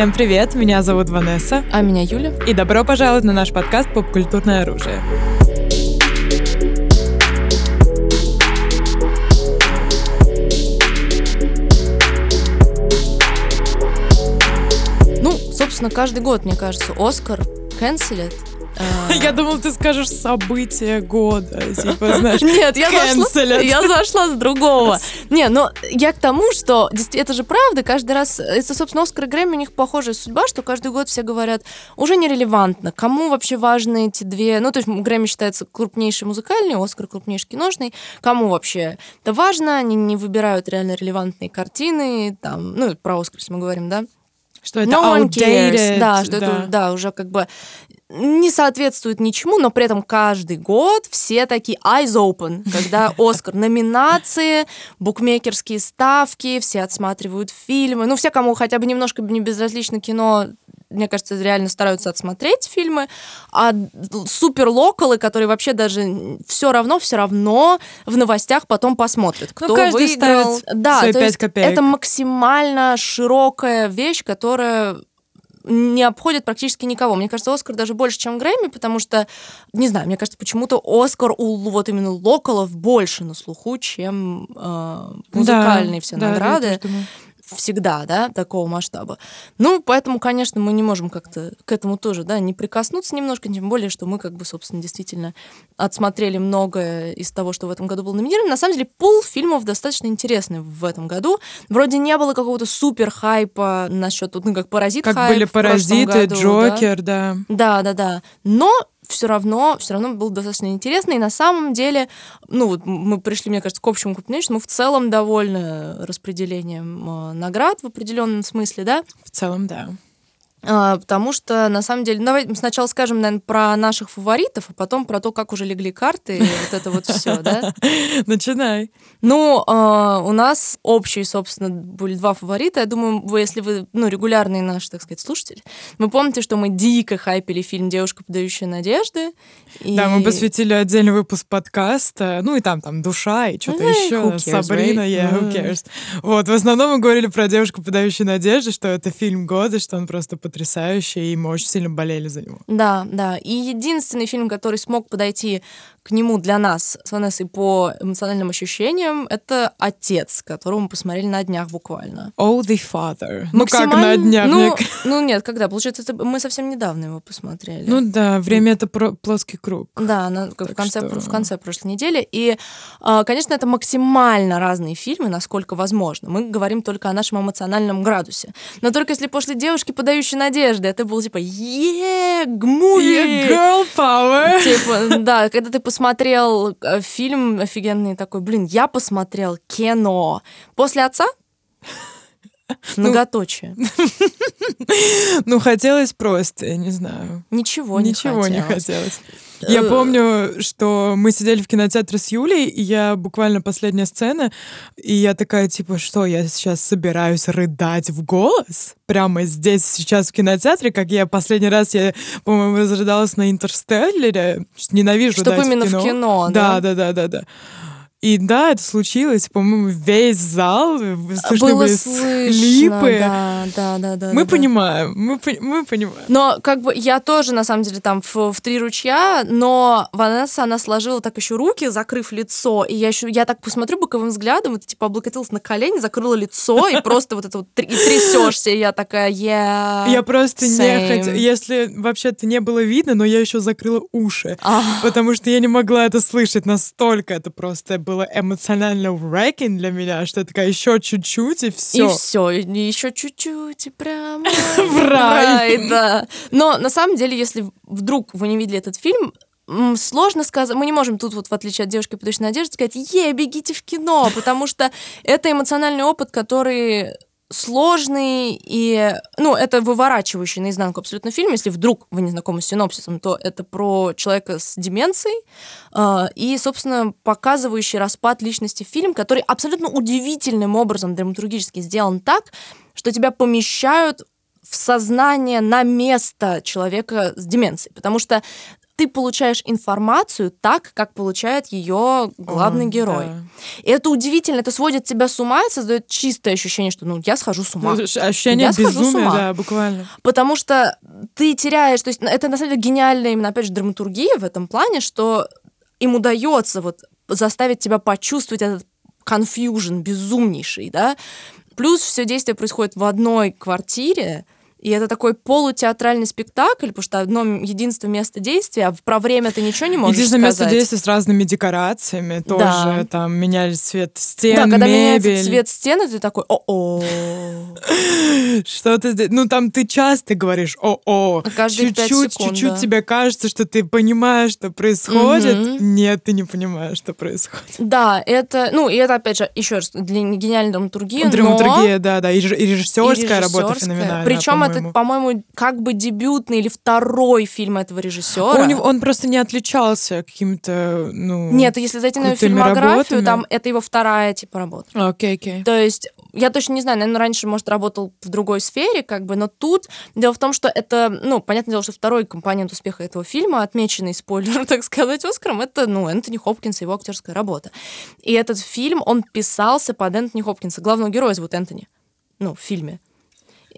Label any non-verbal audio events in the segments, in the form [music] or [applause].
Всем привет, меня зовут Ванесса. А меня Юля. И добро пожаловать на наш подкаст «Попкультурное оружие». Ну, собственно, каждый год, мне кажется, Оскар канцелят а. Я думал, ты скажешь событие года. Типа, знаешь, Нет, я зашла, я зашла с другого. Не, но я к тому, что это же правда, каждый раз, это, собственно, Оскар и Грэмми, у них похожая судьба, что каждый год все говорят, уже нерелевантно, кому вообще важны эти две, ну, то есть Грэмми считается крупнейший музыкальный, Оскар крупнейший киношный, кому вообще это важно, они не выбирают реально релевантные картины, там, ну, про Оскар, если мы говорим, да, что это no outdated. Да, что да. это да, уже как бы не соответствует ничему, но при этом каждый год все такие eyes open, когда [laughs] Оскар номинации, букмекерские ставки, все отсматривают фильмы. Ну, все, кому хотя бы немножко не безразлично кино, мне кажется, реально стараются отсмотреть фильмы, а супер локалы, которые вообще даже все равно, все равно в новостях потом посмотрят, ну, кто ну, выиграл. Да, свои то есть копеек. это максимально широкая вещь, которая не обходит практически никого. Мне кажется, Оскар даже больше, чем Грэмми, потому что, не знаю, мне кажется, почему-то Оскар у вот именно локалов больше на слуху, чем э, музыкальные да, все да, награды всегда, да, такого масштаба. Ну, поэтому, конечно, мы не можем как-то к этому тоже, да, не прикоснуться немножко, тем более, что мы, как бы, собственно, действительно отсмотрели многое из того, что в этом году было номинировано. На самом деле, пул фильмов достаточно интересный в этом году. Вроде не было какого-то супер хайпа насчет, ну, как «Паразит» Как были «Паразиты», году, «Джокер», да. Да, да, да. Но все равно, все равно было достаточно интересно. И на самом деле, ну, вот мы пришли, мне кажется, к общему что мы в целом довольны распределением э, наград в определенном смысле, да? В целом, да. А, потому что, на самом деле, давайте сначала скажем, наверное, про наших фаворитов, а потом про то, как уже легли карты, и вот это вот все, да? [laughs] Начинай. Ну, а, у нас общие, собственно, были два фаворита. Я думаю, вы, если вы, ну, регулярный наш, так сказать, слушатель, вы помните, что мы дико хайпили фильм «Девушка, подающая надежды». Да, мы посвятили отдельный выпуск подкаста, ну, и там, там, душа и что-то ну, еще, Сабрина, yeah, who cares. Вот, в основном мы говорили про «Девушку, подающую надежды», что это фильм года, что он просто потрясающий, и мы очень сильно болели за него. Да, да. И единственный фильм, который смог подойти к нему для нас с Ванессой по эмоциональным ощущениям, это «Отец», которого мы посмотрели на днях буквально. Oh, the Father. Ну, как на днях? Ну, ну, нет, когда? Получается, это мы совсем недавно его посмотрели. Ну да, время — это про плоский круг. Да, на, в, конце, что... в конце прошлой недели. И, а, конечно, это максимально разные фильмы, насколько возможно. Мы говорим только о нашем эмоциональном градусе. Но только если после «Девушки, подающей надежды» это было типа «Yeah, гмуви!» Girl power! Типа, да, когда ты посмотрел э, фильм офигенный такой, блин, я посмотрел кино. После отца? Ну, Многоточие. [laughs] Ну, хотелось просто, я не знаю. Ничего не Ничего не хотелось. Я э, помню, что мы сидели в кинотеатре с Юлей, и я буквально последняя сцена, и я такая, типа, что, я сейчас собираюсь рыдать в голос? Прямо здесь, сейчас в кинотеатре, как я последний раз, я, по-моему, разрыдалась на «Интерстеллере», ненавижу Чтобы именно в кино. в кино, да? Да, да, да, да, да. И да, это случилось, по-моему, весь зал, слышны Было были слышно, липы. Да, да, да, да. Мы да, понимаем, мы, мы понимаем. Но как бы я тоже, на самом деле, там в, в три ручья, но Ванесса, она сложила так еще руки, закрыв лицо, и я еще, я так посмотрю боковым взглядом, это типа облокотилась на колени, закрыла лицо, и [laughs] просто вот это вот трясешься, и я такая, yeah, Я просто не хотела, если вообще-то не было видно, но я еще закрыла уши, потому что я не могла это слышать настолько, это просто было эмоционально wrecking для меня, что я такая еще чуть-чуть и все. И все, и еще чуть-чуть и прямо [laughs] в рай. Да. Но на самом деле, если вдруг вы не видели этот фильм, сложно сказать, мы не можем тут вот в отличие от девушки подушной надежды сказать, е, бегите в кино, потому что это эмоциональный опыт, который сложный и, ну, это выворачивающий наизнанку абсолютно фильм. Если вдруг вы не знакомы с синопсисом, то это про человека с деменцией э, и, собственно, показывающий распад личности фильм, который абсолютно удивительным образом драматургически сделан так, что тебя помещают в сознание на место человека с деменцией. Потому что ты получаешь информацию так, как получает ее главный О, герой. да. И это удивительно, это сводит тебя с ума и создает чистое ощущение, что ну я схожу с ума. Ощущение Я схожу с безумия, ума. да, буквально. Потому что ты теряешь, то есть это на самом деле гениальная именно, опять же, драматургия в этом плане, что им удается вот заставить тебя почувствовать этот конфьюжн безумнейший, да. Плюс все действие происходит в одной квартире, и это такой полутеатральный спектакль, потому что одно единственное место действия, а про время ты ничего не можешь Единственное место сказать. действия с разными декорациями. Тоже Да. там меняли цвет стен, да, когда мебель. меняется цвет стены, ты такой, о-о. [laughs] Что-то здесь... Ну, там ты часто говоришь «о-о». Пять Чуть-чуть, чуть-чуть тебе кажется, что ты понимаешь, что происходит. Нет, ты не понимаешь, что происходит. Да, это, ну, и это, опять же, еще раз, для гениальной драматургии, но- Драматургия, да, да. И реж- и и режиссерская работа феноменальная, Причем это, по-моему. как бы дебютный или второй фильм этого режиссера. Него- он просто не отличался каким-то, ну... Нет, если зайти на его фильмографию, работами. там это его вторая типа работа. Окей, окей. То есть я точно не знаю, наверное, раньше, может, работал в другой сфере, как бы, но тут дело в том, что это, ну, понятное дело, что второй компонент успеха этого фильма, отмеченный спойлер, [laughs] так сказать, Оскаром, это, ну, Энтони Хопкинс и его актерская работа. И этот фильм, он писался под Энтони Хопкинса. Главного героя зовут Энтони, ну, в фильме.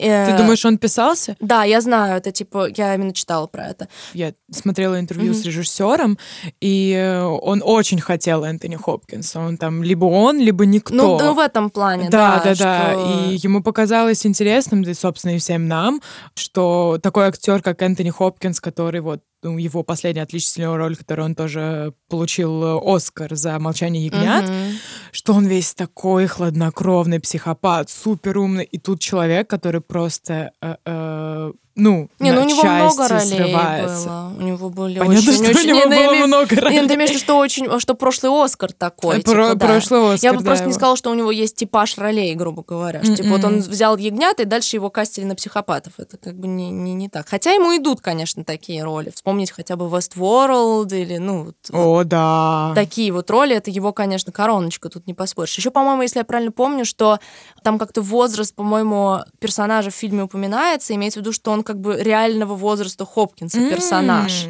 Э, Ты думаешь, он писался? Да, я знаю, это типа, я именно читала про это. Я смотрела интервью Мгм. с режиссером, и э, он очень хотел Энтони Хопкинса. Он там либо он, либо никто. Ну, ну, в этом плане, Да, да. да, да. что- И ему показалось интересным, да собственно, и всем нам, что такой актер, как Энтони Хопкинс, который вот ну, его последняя отличительная роль, которую он тоже получил э, Оскар за «Молчание ягнят», Мгм. что он весь такой хладнокровный психопат, супер умный, и тут человек, который просто, э, э, ну, Не, ну у него много ролей срывается. было. У него были Понятно, очень, что очень... у него Не, ну, я было имею- много Не, ну, ролей. ты имеешь в виду, что очень, что прошлый Оскар такой. Про- типа, да. прошлый Оскар, Я бы да, просто не его. сказала, что у него есть типаж ролей, грубо говоря. Что, типа, вот он Мгм. взял ягнят, и дальше его кастили на психопатов. Это как бы не, не, не так. Хотя ему идут, конечно, такие роли. Вспомнить хотя бы Westworld или, ну, вот, О, да. такие вот роли, это его, конечно, короночка, тут не поспоришь. Еще, по-моему, если я правильно помню, что там как-то возраст, по-моему, персонажа в фильме упоминается, имеется в виду, что он как бы реального возраста Хопкинса персонаж.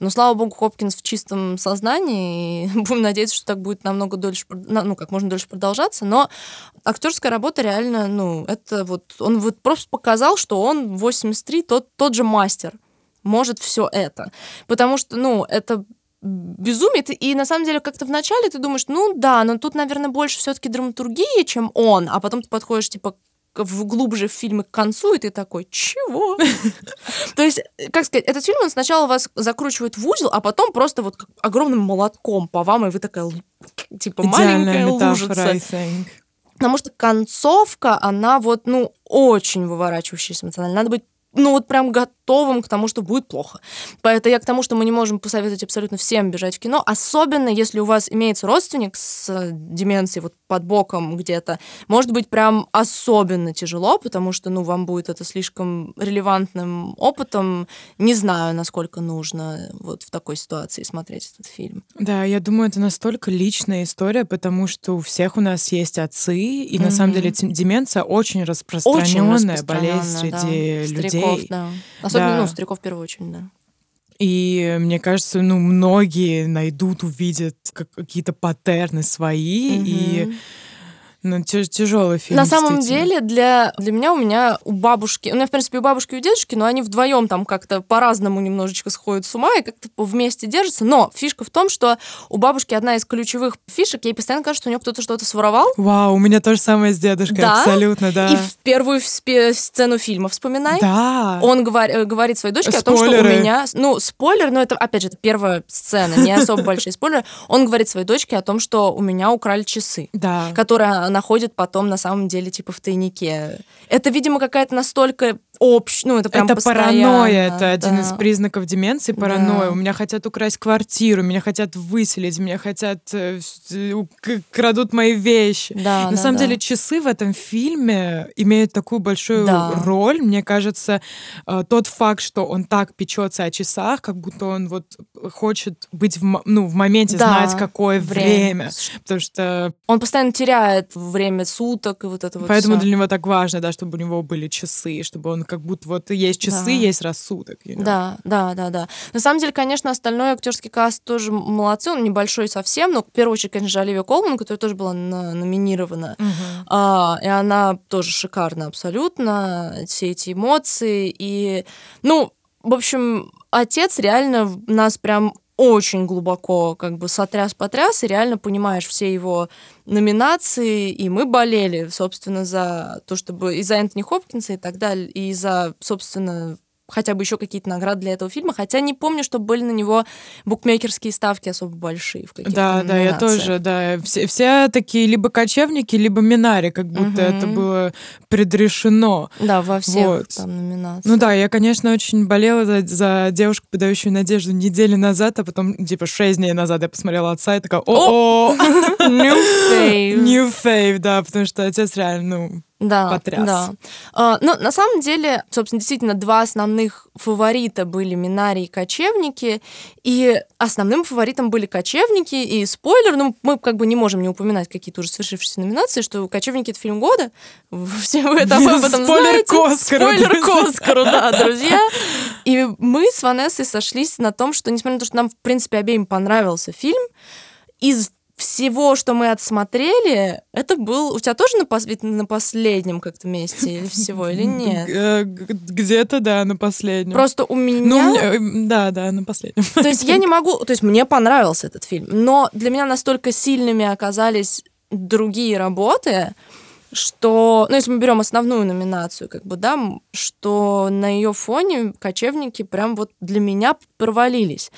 Но, слава богу, Хопкинс в чистом сознании, и [laughs] будем надеяться, что так будет намного дольше, ну, как можно дольше продолжаться, но актерская работа реально, ну, это вот, он вот просто показал, что он в 83 тот, тот же мастер, может все это. Потому что, ну, это безумие, и на самом деле как-то вначале ты думаешь, ну да, но тут, наверное, больше все-таки драматургии, чем он, а потом ты подходишь, типа, в глубже в фильме к концу, и ты такой, чего? [laughs] То есть, э, как сказать, этот фильм, он сначала вас закручивает в узел, а потом просто вот огромным молотком по вам, и вы такая, типа, маленькая лужица. Потому что концовка, она вот, ну, очень выворачивающаяся эмоционально. Надо быть ну вот прям готовым к тому, что будет плохо. Поэтому я к тому, что мы не можем посоветовать абсолютно всем бежать в кино, особенно если у вас имеется родственник с э, деменцией вот под боком где-то. Может быть, прям особенно тяжело, потому что, ну, вам будет это слишком релевантным опытом. Не знаю, насколько нужно вот в такой ситуации смотреть этот фильм. Да, я думаю, это настолько личная история, потому что у всех у нас есть отцы, и на самом деле деменция очень Очень распространенная болезнь среди да. людей. Стариков, да. Особенно, Да. ну, стариков в первую очередь, да. И мне кажется, ну, многие найдут, увидят как- какие-то паттерны свои, и Мгм. Ну, тяжелый фильм. На самом деле, для, для меня, у меня, у бабушки, у меня, в принципе, у бабушки и у дедушки, но они вдвоем там как-то по-разному немножечко сходят с ума и как-то вместе держатся. Но фишка в том, что у бабушки одна из ключевых фишек, ей постоянно кажется, что у нее кто-то что-то своровал. Вау, у меня то же самое с дедушкой, Да? абсолютно, да. И в первую сцену фильма вспоминай. Да. Он говор- э, говорит своей дочке о том, что у Спойлеры. меня... Ну, спойлер, но это, опять же, это первая сцена, не особо большие спойлеры. Он говорит своей дочке о том, что у меня украли часы Да. которые она находит потом на самом деле типа в тайнике. Это, видимо, какая-то настолько общ, ну это прям это паранойя, это один да. из признаков деменции, паранойя. Да. У меня хотят украсть квартиру, меня хотят выселить, меня хотят, э, э, крадут мои вещи. Да, На да, самом да. деле часы в этом фильме имеют такую большую Да. роль. Мне кажется, э, тот факт, что он так печется о часах, как будто он вот хочет быть в, ну, в моменте, Да, знать, какое время. Потому что Он постоянно теряет время суток и вот это вот поэтому всё. для него так важно, да, чтобы у него были часы, чтобы он как будто вот есть часы, Да. есть рассудок. you know. Да, да, да, да. На самом деле, конечно, остальной актерский каст тоже молодцы, он небольшой совсем, но в первую очередь, конечно же, Оливия Колман, которая тоже была на- номинирована. Мгм. А, и она тоже шикарна абсолютно, все эти эмоции. И, ну, в общем, отец реально нас прям очень глубоко как бы сотряс-потряс, и реально понимаешь все его номинации, и мы болели, собственно, за то, чтобы и за Энтони Хопкинса и так далее, и за, собственно, хотя бы еще какие-то награды для этого фильма, хотя не помню, что были на него букмекерские ставки особо большие в каких-то Да, да, я тоже, да. Все, все такие либо кочевники, либо минари, как будто это Мгм. было предрешено. Да, во всех Вот. там номинациях. Ну да, я, конечно, очень болела за, за девушку, подающую надежду недели назад, а потом, типа, шесть дней назад я посмотрела отца и такая, о [laughs] New [laughs] fave. New fave, да, потому что отец реально, ну, Да, потряс. да. А, ну, на самом деле, собственно, действительно, два основных фаворита были Минари и Кочевники, и основным фаворитом были Кочевники, и спойлер, ну, мы как бы не можем не упоминать какие-то уже свершившиеся номинации, что Кочевники — это фильм года, [laughs] все вы это, об этом Спойлер знаете. к Оскару, Спойлер к. Оскару, да, друзья. И мы с Ванессой сошлись на том, что, несмотря на то, что нам, в принципе, обеим понравился фильм, из всего, что мы отсмотрели, это был... У тебя тоже на, пос- на последнем как-то месте или [laughs] всего, или нет? Э, Где-то, да, на последнем. Просто у меня... Ну, мне- э, да, да, на последнем. То есть я не могу... То есть мне понравился этот фильм, но для меня настолько сильными оказались другие работы, что, ну, если мы берем основную номинацию, как бы, да, что на ее фоне кочевники прям вот для меня провалились.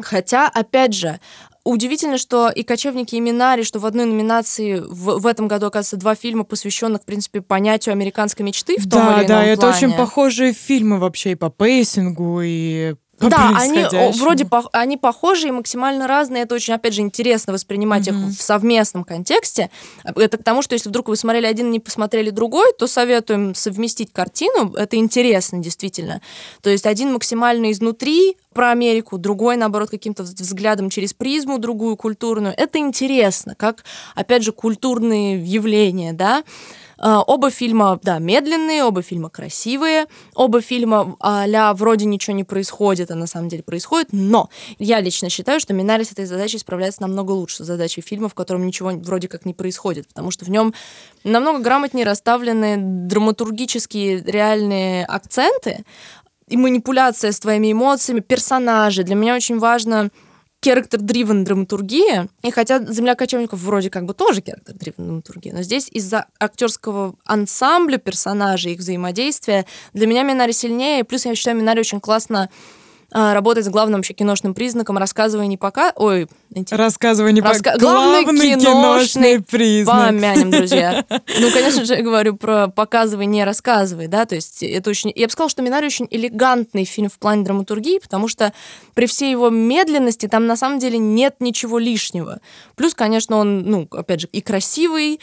Хотя, опять же, удивительно, что и «Кочевники», и «Минари», что в одной номинации в, в этом году, оказывается, два фильма, посвященных, в принципе, понятию американской мечты в том Да, или да, ином это очень похожие фильмы вообще и по пейсингу, и по Да, они вроде пох- они похожи и максимально разные. Это очень, опять же, интересно воспринимать Мгм. их в совместном контексте. Это к тому, что если вдруг вы смотрели один и не посмотрели другой, то советуем совместить картину. Это интересно, действительно. То есть один максимально изнутри про Америку, другой, наоборот, каким-то вз- взглядом через призму, другую культурную. Это интересно, как, опять же, культурные явления, да. А, Оба фильма, да, медленные, оба фильма красивые, оба фильма а вроде ничего не происходит, а на самом деле происходит, но я лично считаю, что Минари с этой задачей справляется намного лучше задачей фильма, в котором ничего вроде как не происходит, потому что в нем намного грамотнее расставлены драматургические реальные акценты и манипуляция с твоими эмоциями, персонажи. Для меня очень важно character-driven драматургия. И хотя «Земля кочевников» вроде как бы тоже character-driven драматургия, но здесь из-за актерского ансамбля персонажей, их взаимодействия, для меня Минари сильнее. Плюс я считаю, Минари очень классно а, работает с главным вообще киношным признаком рассказывай не пока... Ой, эти- Рассказывай не Раска- главный Главный киношный киношный признак. Помянем, друзья. [laughs] Ну, конечно же, я говорю про показывай, не рассказывай, да, то есть это очень... Я бы сказала, что Минари очень элегантный фильм в плане драматургии, потому что при всей его медленности там на самом деле нет ничего лишнего. Плюс, конечно, он, ну, опять же, и красивый,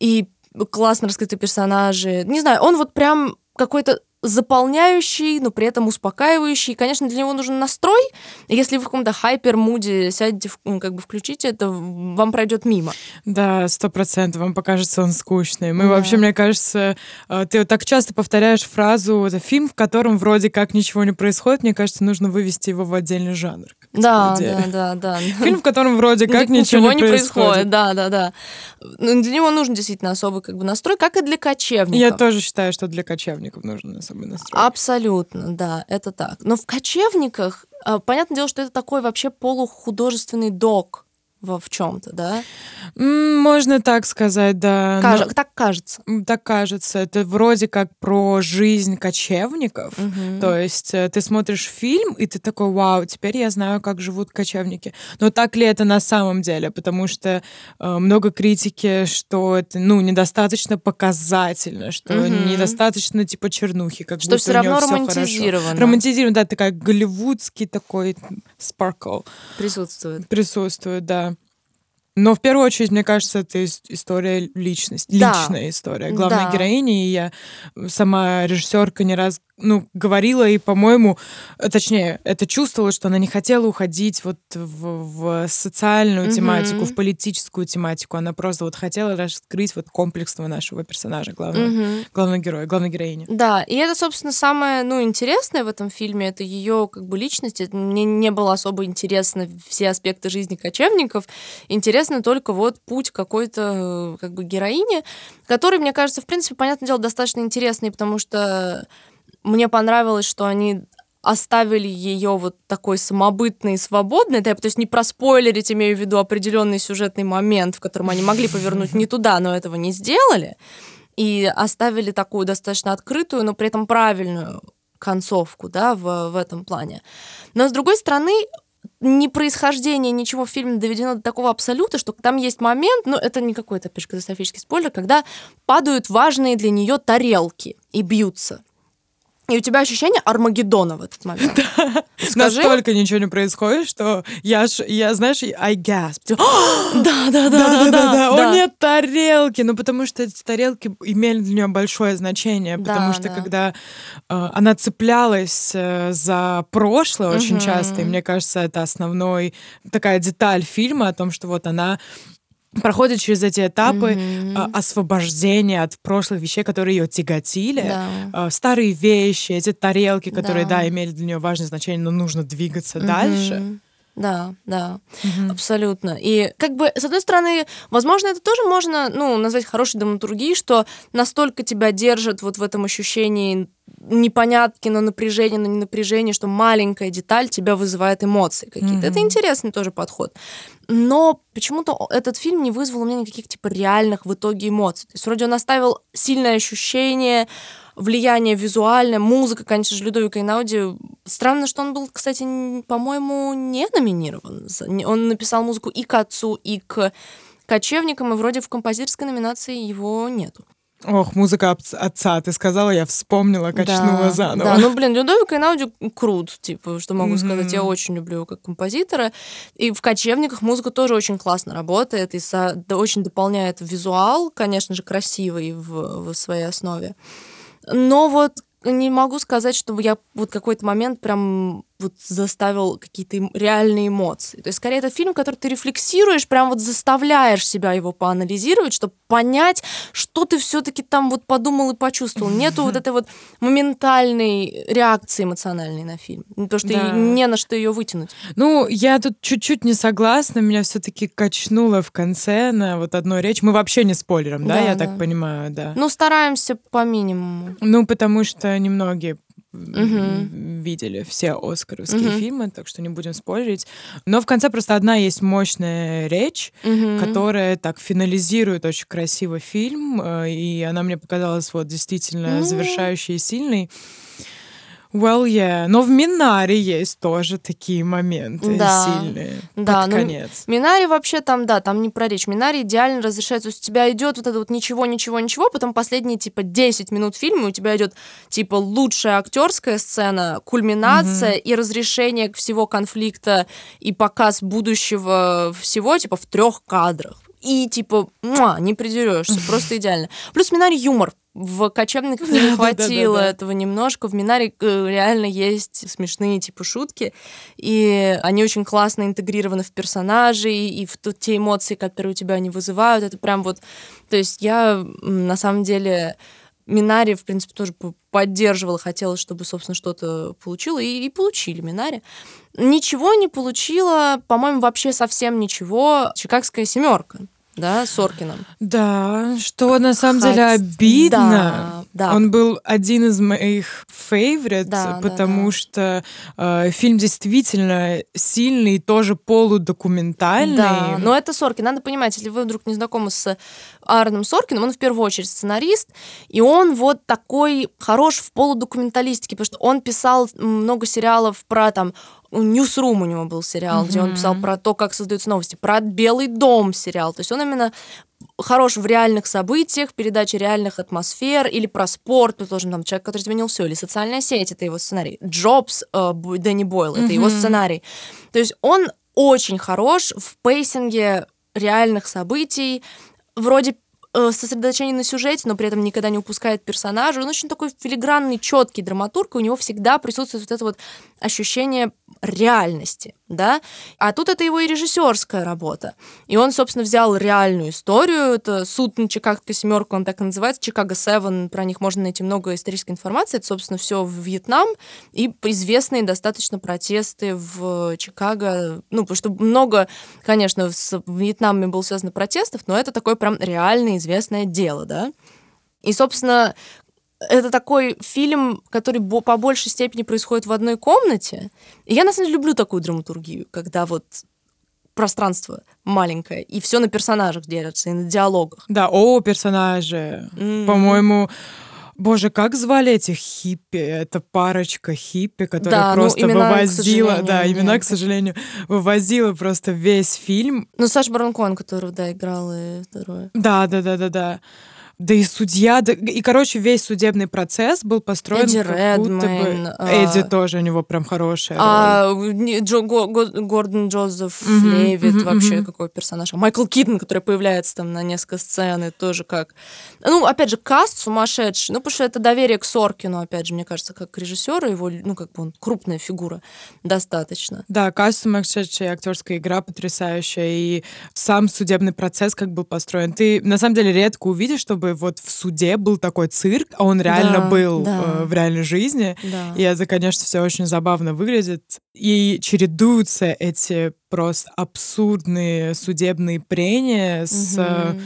и классно раскрыты персонажи. Не знаю, он вот прям какой-то заполняющий, но при этом успокаивающий. Конечно, для него нужен настрой. Если вы в каком-то хайпер-муде сядете, как бы включите это, вам пройдет мимо. Да, сто процентов. Вам покажется он скучный. Мы Да. вообще, мне кажется, э, ты вот так часто повторяешь фразу «это фильм, в котором вроде как ничего не происходит». Мне кажется, нужно вывести его в отдельный жанр. Да, да, да, да. Фильм, в котором вроде как Ник- ничего, не происходит. Да, да, да. Ну, Для него нужен действительно особый как бы настрой, как и для кочевников. Я тоже считаю, что для кочевников нужен особый настрой. Абсолютно, да, это так. Но в кочевниках, а, понятное дело, что это такой вообще полухудожественный док во в чем-то, да? Можно так сказать, да. но- Каже- Так кажется. Так кажется. Это вроде как про жизнь кочевников. Мгм. То есть э, ты смотришь фильм, и ты такой, вау, теперь я знаю, как живут кочевники. Но так ли это на самом деле? Потому что э, много критики, что это, ну, недостаточно показательно, что Мгм. недостаточно, типа, чернухи, как Что будто все равно романтизировано Романтизировано, да, такая голливудский такой спаркл присутствует. присутствует, да. Но в первую очередь, мне кажется, это история личности, Да. личная история главной Да. героини. И я сама режиссерка не раз ну, говорила и, по-моему, э, точнее, это чувствовала, что она не хотела уходить вот в, в социальную Мгм. тематику, в политическую тематику. Она просто вот хотела раскрыть вот комплексного нашего персонажа, главного, Мгм. главного героя, главной героини. Да, и это, собственно, самое, ну, интересное в этом фильме, это ее, как бы, личность. Это Мне не было особо интересно все аспекты жизни кочевников. Интересно только вот путь какой-то, э, как бы, героини, который, мне кажется, в принципе, понятное дело, достаточно интересный, потому что мне понравилось, что они оставили ее вот такой самобытной и свободной, я пытаюсь не проспойлерить, имею в виду определенный сюжетный момент, в котором они могли повернуть не туда, но этого не сделали, и оставили такую достаточно открытую, но при этом правильную концовку, да, в, в этом плане. Но, с другой стороны, ни происхождение ничего в фильме доведено до такого абсолюта, что там есть момент, ну, это не какой-то, опять же, спойлер, когда падают важные для нее тарелки и бьются. И у тебя ощущение Армагеддона в этот момент. [laughs] Скажи. Настолько ничего не происходит, что я, я знаешь, I gasp. Типа, [gasps] Да, да, Да-да-да, о нет, тарелки! Ну, потому что эти тарелки имели для нее большое значение, потому Да, что да. когда э, она цеплялась э, за прошлое очень часто, и мне кажется, это основной такая деталь фильма о том, что вот она проходит через эти этапы э, освобождения от прошлых вещей, которые ее тяготили. Да. Э, Старые вещи, эти тарелки, которые, Да. да, имели для нее важное значение, но нужно двигаться Мгм. дальше. Да, да, абсолютно. И как бы, с одной стороны, возможно, это тоже можно, ну, назвать хорошей драматургией, что настолько тебя держит вот в этом ощущении непонятки, но напряжение, не напряжение, что маленькая деталь тебя вызывает эмоции какие-то. Это Мгм. интересный тоже подход. Но почему-то этот фильм не вызвал у меня никаких типа реальных в итоге эмоций. То есть вроде он оставил сильное ощущение, влияние визуальное, музыка, конечно же, Людовика Инауди. Странно, что он был, кстати, по-моему, не номинирован. Он написал музыку и к отцу, и к кочевникам, и вроде в композиторской номинации его нету. Ох, музыка отц- отца, ты сказала, я вспомнила, качнула Да, заново. Да, ну, блин, Людовик Инауди крут, типа, что могу Мгм. сказать. Я очень люблю его как композитора. И в «Кочевниках» музыка тоже очень классно работает и со- да, очень дополняет визуал, конечно же, красивый в, в своей основе. Но вот не могу сказать, чтобы я вот какой-то момент прям вот заставил какие-то эм- реальные эмоции. То есть, скорее, это фильм, который ты рефлексируешь, прям вот заставляешь себя его поанализировать, чтобы понять, что ты все-таки там вот подумал и почувствовал. Нету вот этой вот моментальной реакции эмоциональной на фильм. Ну, Потому что Да. не на что ее вытянуть. Ну, я тут чуть-чуть не согласна, меня все-таки качнуло в конце на вот одну речь. Мы вообще не спойлером, да, Да, я да. так понимаю, да. Ну, стараемся по минимуму. Ну, потому что немногие Мгм. видели все оскаровские Мгм. фильмы, так что не будем спойлерить. Но в конце просто одна есть мощная речь, Мгм. которая так финализирует очень красиво фильм, э, и она мне показалась вот действительно Ну. завершающей и сильной. Well, yeah. Но в Минаре есть тоже такие моменты Да. сильные. Да, Под ну, конец. Минари вообще там, да, там не про речь. Минари идеально разрешается. То есть у тебя идет вот это вот ничего, ничего, ничего, потом последние типа 10 минут фильма у тебя идет типа лучшая актерская сцена, кульминация и разрешение всего конфликта и показ будущего всего типа в трех кадрах. И типа, муа, не придерешься, [laughs] просто идеально. Плюс Минари юмор. В кочевниках [laughs] не хватило этого немножко. В Минаре э, реально есть смешные типа шутки, и они очень классно интегрированы в персонажей и в те эмоции, которые у тебя они вызывают. Это прям вот... То есть я на самом деле Минари, в принципе, тоже поддерживала, хотела, чтобы, собственно, что-то получила, и, и получили Минари. Ничего не получила, по-моему, вообще совсем ничего. Чикагская семерка, да, с Оркином. Да, что на самом Хот- деле обидно. Да, да. Он был один из моих фейворит, Да, да, потому да. что э, фильм действительно сильный, тоже полудокументальный. Да, но это Соркин. Надо понимать, если вы вдруг не знакомы с Аароном Соркиным, он в первую очередь сценарист, и он вот такой хорош в полудокументалистике, потому что он писал много сериалов про там Ньюсрум у него был сериал, где он писал про то, как создаются новости, про Белый дом сериал. То есть он именно хорош в реальных событиях, передаче реальных атмосфер, или про спорт, тут тоже там человек, который изменил все, или социальная сеть, это его сценарий. Джобс, э, Дэнни Бойл, это его сценарий. То есть он очень хорош в пейсинге реальных событий, вроде э, сосредоточение на сюжете, но при этом никогда не упускает персонажа. Он очень такой филигранный, четкий драматург, и у него всегда присутствует вот это вот ощущение реальности, да, а тут это его и режиссерская работа. И он, собственно, взял реальную историю, это суд на Чикагской семерку, он так и называется, Чикаго Севен, про них можно найти много исторической информации, это, собственно, все в Вьетнам, и известные достаточно протесты в Чикаго, ну, потому что много, конечно, с Вьетнамом было связано протестов, но это такое прям реальное известное дело, да. И, собственно, это такой фильм, который по большей степени происходит в одной комнате. И я, на самом деле, люблю такую драматургию, когда вот пространство маленькое, и все на персонажах держится, и на диалогах. Да, о, персонажи. Mm-hmm. По-моему, Боже, как звали этих хиппи? Это парочка хиппи, которая да, ну, просто ну, имена, вывозила, да, имена, нет. к сожалению, вывозила просто весь фильм. Ну, Саша Барон Коэн, который, да, играл и второе. Да, да, да, да, да. Да и судья, да, и, короче, весь судебный процесс был построен Эдди как будто бы... А... Эдди тоже, у него прям хорошая а, Джо, Го, Гордон Джозеф mm-hmm, Левит, mm-hmm, вообще mm-hmm. какой персонаж. Майкл Китон, который появляется там на несколько сцен, и тоже как... Ну, опять же, каст сумасшедший, ну, потому что это доверие к Соркину, опять же, мне кажется, как к режиссеру, его, ну, как бы он крупная фигура достаточно. Да, каст сумасшедшая, актерская игра потрясающая, и сам судебный процесс как был построен. Ты, на самом деле, редко увидишь, чтобы вот в суде был такой цирк, а он реально да, был да. Э, в реальной жизни. Да. И это, конечно, все очень забавно выглядит. И чередуются эти просто абсурдные судебные прения с... Угу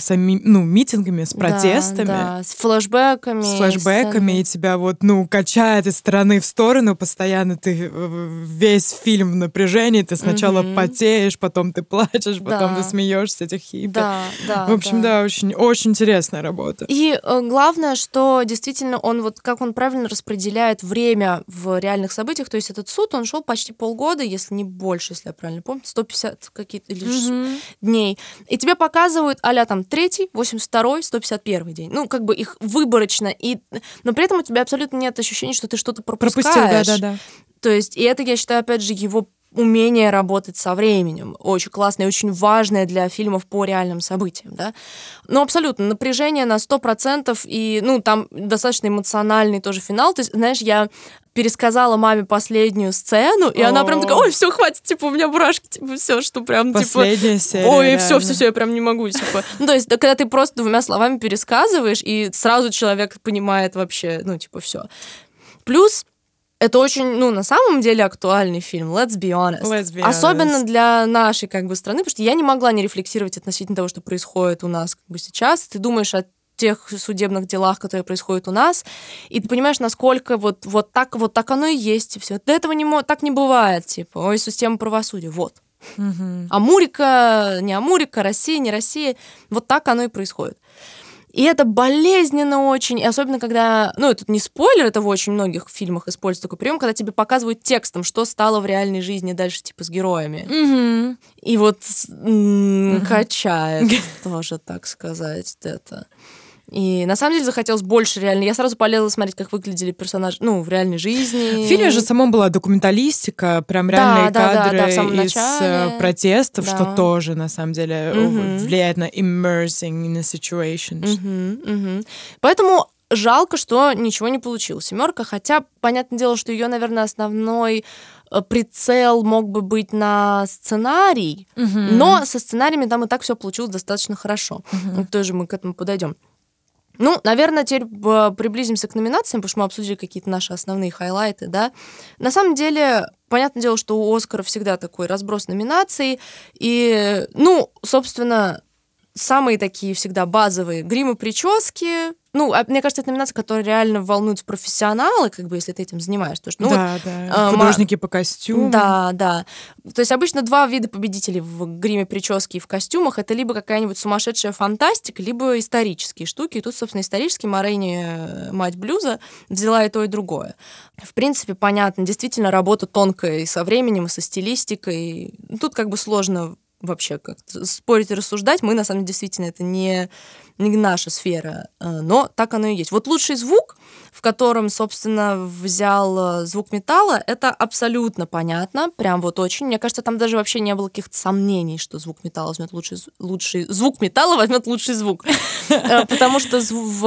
сами, ну, митингами, с протестами. Да, да, с флэшбэками. С флэшбэками, и тебя вот, ну, качает из стороны в сторону постоянно. Ты весь фильм в напряжении, ты сначала угу. потеешь, потом ты плачешь, потом да. ты смеешься этих хиппи. Да, да, В общем, да, да очень, очень интересная работа. И э, главное, что действительно он вот, как он правильно распределяет время в реальных событиях, то есть этот суд, он шел почти полгода, если не больше, если я правильно помню, 150 какие-то лишь угу. дней. И тебе показывают а там 83, 82, 151 день. Ну, как бы их выборочно, и... но при этом у тебя абсолютно нет ощущения, что ты что-то пропускаешь. Пропустил, да-да-да. То есть, и это, я считаю, опять же, его умение работать со временем. Очень классное, очень важное для фильмов по реальным событиям, да. Ну, абсолютно, напряжение на 100%, и, ну, там достаточно эмоциональный тоже финал. То есть, знаешь, я пересказала маме последнюю сцену, и она прям такая, ой, все, хватит, типа, у меня бурашки, типа, все, что прям, типа... Последняя серия, Ой, все, все, все, я прям не могу, типа. Ну, то есть, когда ты просто двумя словами пересказываешь, и сразу человек понимает вообще, ну, типа, все. Плюс это очень, ну, на самом деле актуальный фильм, let's be honest. Let's be honest. Особенно для нашей, как бы, страны, потому что я не могла не рефлексировать относительно того, что происходит у нас, как бы, сейчас. Ты думаешь о тех судебных делах, которые происходят у нас, и ты понимаешь, насколько вот, вот так вот так оно и есть, и все. До этого не, так не бывает, типа, ой, система правосудия, вот. Угу. Амурика, не Амурика, Россия, не Россия, вот так оно и происходит. И это болезненно очень, и особенно когда, ну, это не спойлер, это в очень многих фильмах используется такой прием, когда тебе показывают текстом, что стало в реальной жизни дальше, типа, с героями. Угу. И вот м- угу. качает [laughs] тоже, так сказать, это. И на самом деле захотелось больше реально. Я сразу полезла смотреть, как выглядели персонажи, ну, в реальной жизни. В фильме же самом была документалистика, прям реальные да, кадры да, да, да, из э, протестов, да. что тоже, на самом деле, угу. влияет на immersing in a situation. Угу, угу. Поэтому жалко, что ничего не получилось. Семерка, хотя, понятное дело, что ее, наверное, основной э, прицел мог бы быть на сценарий, угу. но со сценариями там и так все получилось достаточно хорошо. Угу. Тоже мы к этому подойдем. Ну, наверное, теперь э, приблизимся к номинациям, потому что мы обсудили какие-то наши основные хайлайты, да. На самом деле, понятное дело, что у Оскара всегда такой разброс номинаций, и, ну, собственно, самые такие всегда базовые гримы, прически, ну, а мне кажется, это номинация, которая реально волнует профессионалы, как бы, если ты этим занимаешься. То, что, ну, да, вот, да. Э, Художники по костюмам. Да, да. То есть обычно два вида победителей в гриме, прическе и в костюмах. Это либо какая-нибудь сумасшедшая фантастика, либо исторические штуки. И тут, собственно, исторический Морейни, э, мать блюза, взяла и то, и другое. В принципе, понятно, действительно, работа тонкая и со временем, и со стилистикой. Тут как бы сложно вообще как-то спорить и рассуждать. Мы, на самом деле, действительно это не не наша сфера, э, но так оно и есть. Вот лучший звук, в котором, собственно, взял э, звук металла, это абсолютно понятно, прям вот очень. Мне кажется, там даже вообще не было каких-то сомнений, что звук металла возьмет лучший, лучший звук металла возьмет лучший звук, Э, потому что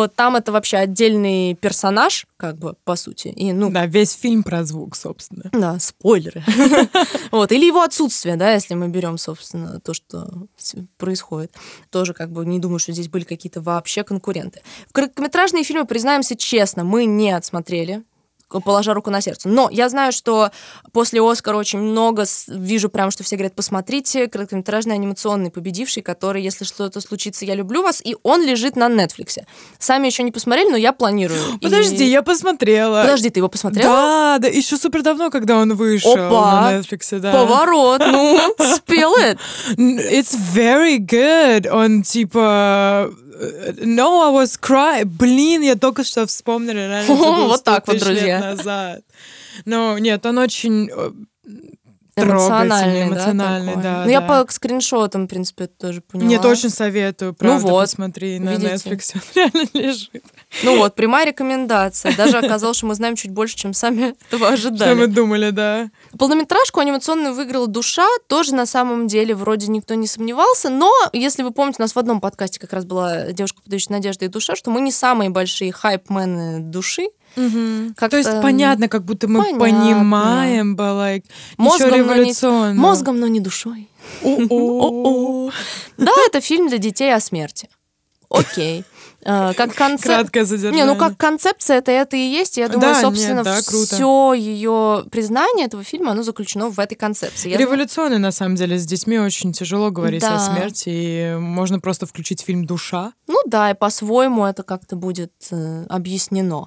там это вообще отдельный персонаж, как бы по сути, и ну Да, весь фильм про звук, собственно. да, спойлеры. [laughs] вот. Или его отсутствие, да, если мы берем, собственно, то, что происходит. Тоже как бы не думаю, что здесь были какие-то вообще конкуренты. В короткометражные фильмы, признаемся честно, мы не отсмотрели положа руку на сердце. Но я знаю, что после Оскара очень много вижу прям, что все говорят, посмотрите, короткометражный анимационный победивший, который, если что-то случится, я люблю вас, и он лежит на Нетфликсе. Сами еще не посмотрели, но я планирую. И- Подожди, я посмотрела. Подожди, ты его посмотрела? Да, да, еще супер давно, когда он вышел Опа! на Netflix, да. Поворот, ну, [laughs] spill it. It's very good. Он типа... э, No, I was crying. Блин, я только что вспомнила. реально, [laughs] было Вот 100 так вот, друзья. назад. Но нет, он очень э, Эмоциональный, эмоциональный, такой. да. Ну, я да. по скриншотам, в принципе, тоже поняла. Нет, очень советую, правда, вот, посмотри на видите. Netflix, он [laughs] реально лежит. Ну вот, прямая рекомендация. Даже оказалось, что мы знаем чуть больше, чем сами [laughs] этого Что мы ожидали. думали, да. Полнометражку анимационную выиграла «Душа». Тоже на самом деле вроде никто не сомневался. Но, если вы помните, у нас в одном подкасте как раз была «Девушка, подающая надежды» и «Душа», что мы не самые большие хайпмены души. Как-то То есть понятно, как будто мы понятно. понимаем, like, Мозгом, еще но не- революционно. Мозгом, но не душой. [laughs] Да, это фильм для детей о смерти. Окей. Э, Как задержание. Не, ну как концепция это это и есть. Я думаю, Да, нет, собственно, да, все ее признание этого фильма, оно заключено в этой концепции. Я знаю- Революционный, на самом деле, с детьми очень тяжело говорить Да. о смерти, и можно просто включить фильм «Душа». Да, и по-своему это как-то будет э, объяснено.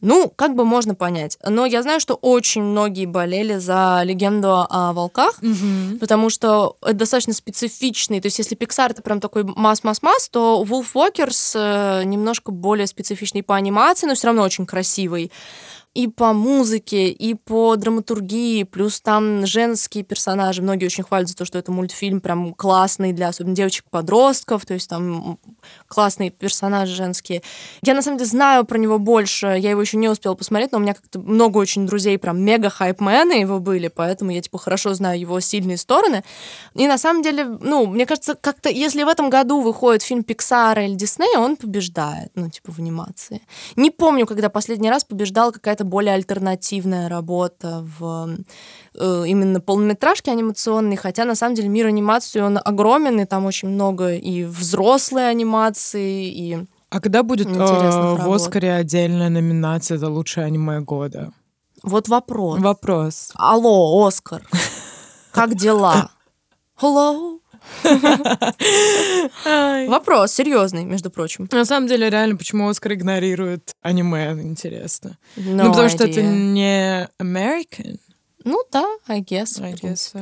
Ну, как бы можно понять. Но я знаю, что очень многие болели за легенду о волках, потому что это достаточно специфичный. То есть, если Pixar это прям такой масс-масс-масс, то Wolf Walkers э, немножко более специфичный по анимации, но все равно очень красивый. И по музыке, и по драматургии, плюс там женские персонажи. Многие очень хвалят за то, что это мультфильм прям классный для особенно девочек-подростков, то есть там классные персонажи женские. Я на самом деле знаю про него больше, я его еще не успела посмотреть, но у меня как-то много очень друзей прям мега хайпмены его были, поэтому я типа хорошо знаю его сильные стороны. И на самом деле, ну, мне кажется, как-то если в этом году выходит фильм Pixar или Disney, он побеждает, ну, типа в анимации. Не помню, когда последний раз побеждала какая-то более альтернативная работа в э, именно полнометражке анимационной, хотя на самом деле мир анимации, он огромен, и там очень много и взрослой анимации, и А когда будет э, в. Оскаре отдельная номинация за лучшее аниме года? вот вопрос. Вопрос. Алло, Оскар, как дела? [laughs] Hello? Вопрос серьезный, между прочим. На самом деле, реально, почему Оскар игнорирует аниме, интересно. No ну, потому что это не American. Ну да, I guess. в I guess, принципе.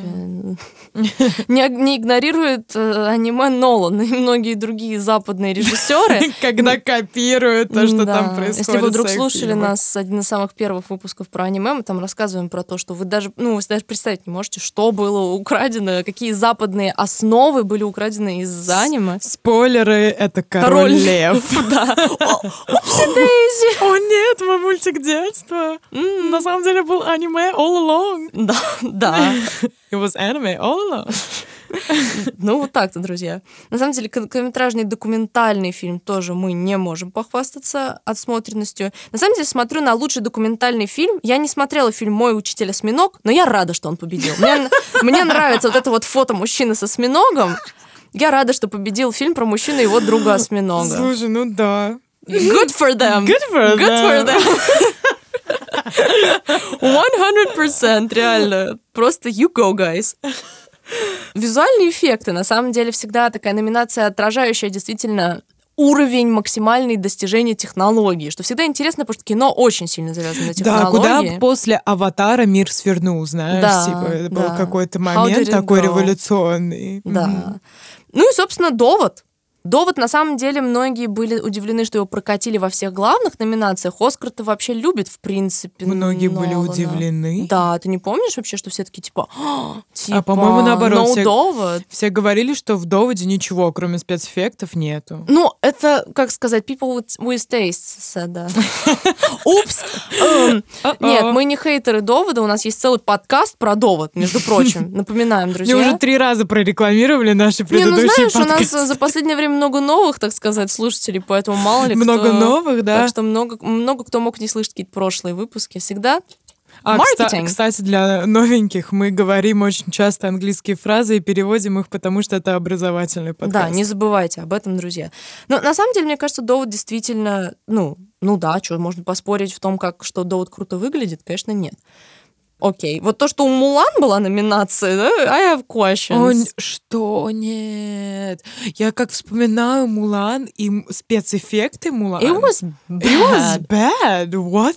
[laughs] Не, не игнорирует э, аниме Нолан и многие другие западные режиссеры. [laughs] Когда копируют то, что Да. там происходит. Если вы вдруг слушали фильмах. нас, один из самых первых выпусков про аниме, мы там рассказываем про то, что вы даже, ну, вы даже представить не можете, что было украдено, какие западные основы были украдены из аниме. Спойлеры — это король, Король лев. [laughs] Да. О, нет, мой мультик детства. На самом деле был аниме all along. [laughs] Да, да. It was anime all along. [laughs] Ну, вот так-то, друзья. На самом деле, короткометражный документальный фильм тоже мы не можем похвастаться отсмотренностью. На самом деле, смотрю на лучший документальный фильм. Я не смотрела фильм «Мой учитель осьминог», но я рада, что он победил. Мне, мне нравится вот это вот фото мужчины со осьминогом. Я рада, что победил фильм про мужчину и его друга осьминога. Слушай, ну да. Good for them. Good for Good for them. [laughs] them. 100% реально. Просто you go, guys. Визуальные эффекты. На самом деле всегда такая номинация, отражающая действительно уровень максимальной достижения технологии, что всегда интересно, потому что кино очень сильно завязано на Да, технологии. куда после «Аватара» мир свернул, знаешь? Да, типа, это да. был какой-то момент такой go? революционный. Да. Мгм. Ну и, собственно, довод. Довод, на самом деле, многие были удивлены, что его прокатили во всех главных номинациях. Оскар-то вообще любит, в принципе, Многие были Нолана. удивлены. Да, ты не помнишь вообще, что все таки типа, «А, типа, по-моему, наоборот, no все- довод. Все говорили, что в доводе ничего, кроме спецэффектов, нету. Ну, это, как сказать, people with, with tastes, that. [laughs] Упс. Эм, Нет, мы не хейтеры довода, у нас есть целый подкаст про довод, между прочим. [laughs] Напоминаем, Мне друзья. уже три раза прорекламировали наши Не, ну предыдущие знаешь, у нас подкасты. за последнее время много новых, так сказать, слушателей, поэтому мало ли Много кто- новых, да. Так что много, много кто мог не слышать какие-то прошлые выпуски. Всегда А, маркетинг. кстати, для новеньких мы говорим очень часто английские фразы и переводим их, потому что это образовательный подкаст. Да, не забывайте об этом, друзья. Но на самом деле, мне кажется, довод действительно, ну, ну да, что, можно поспорить в том, как что довод круто выглядит, конечно, нет. Окей. Вот то, что у Мулан была номинация, да, I have questions. О, н- что? Нет. Я как вспоминаю Мулан и спецэффекты Мулан. It was It was bad. bad. What?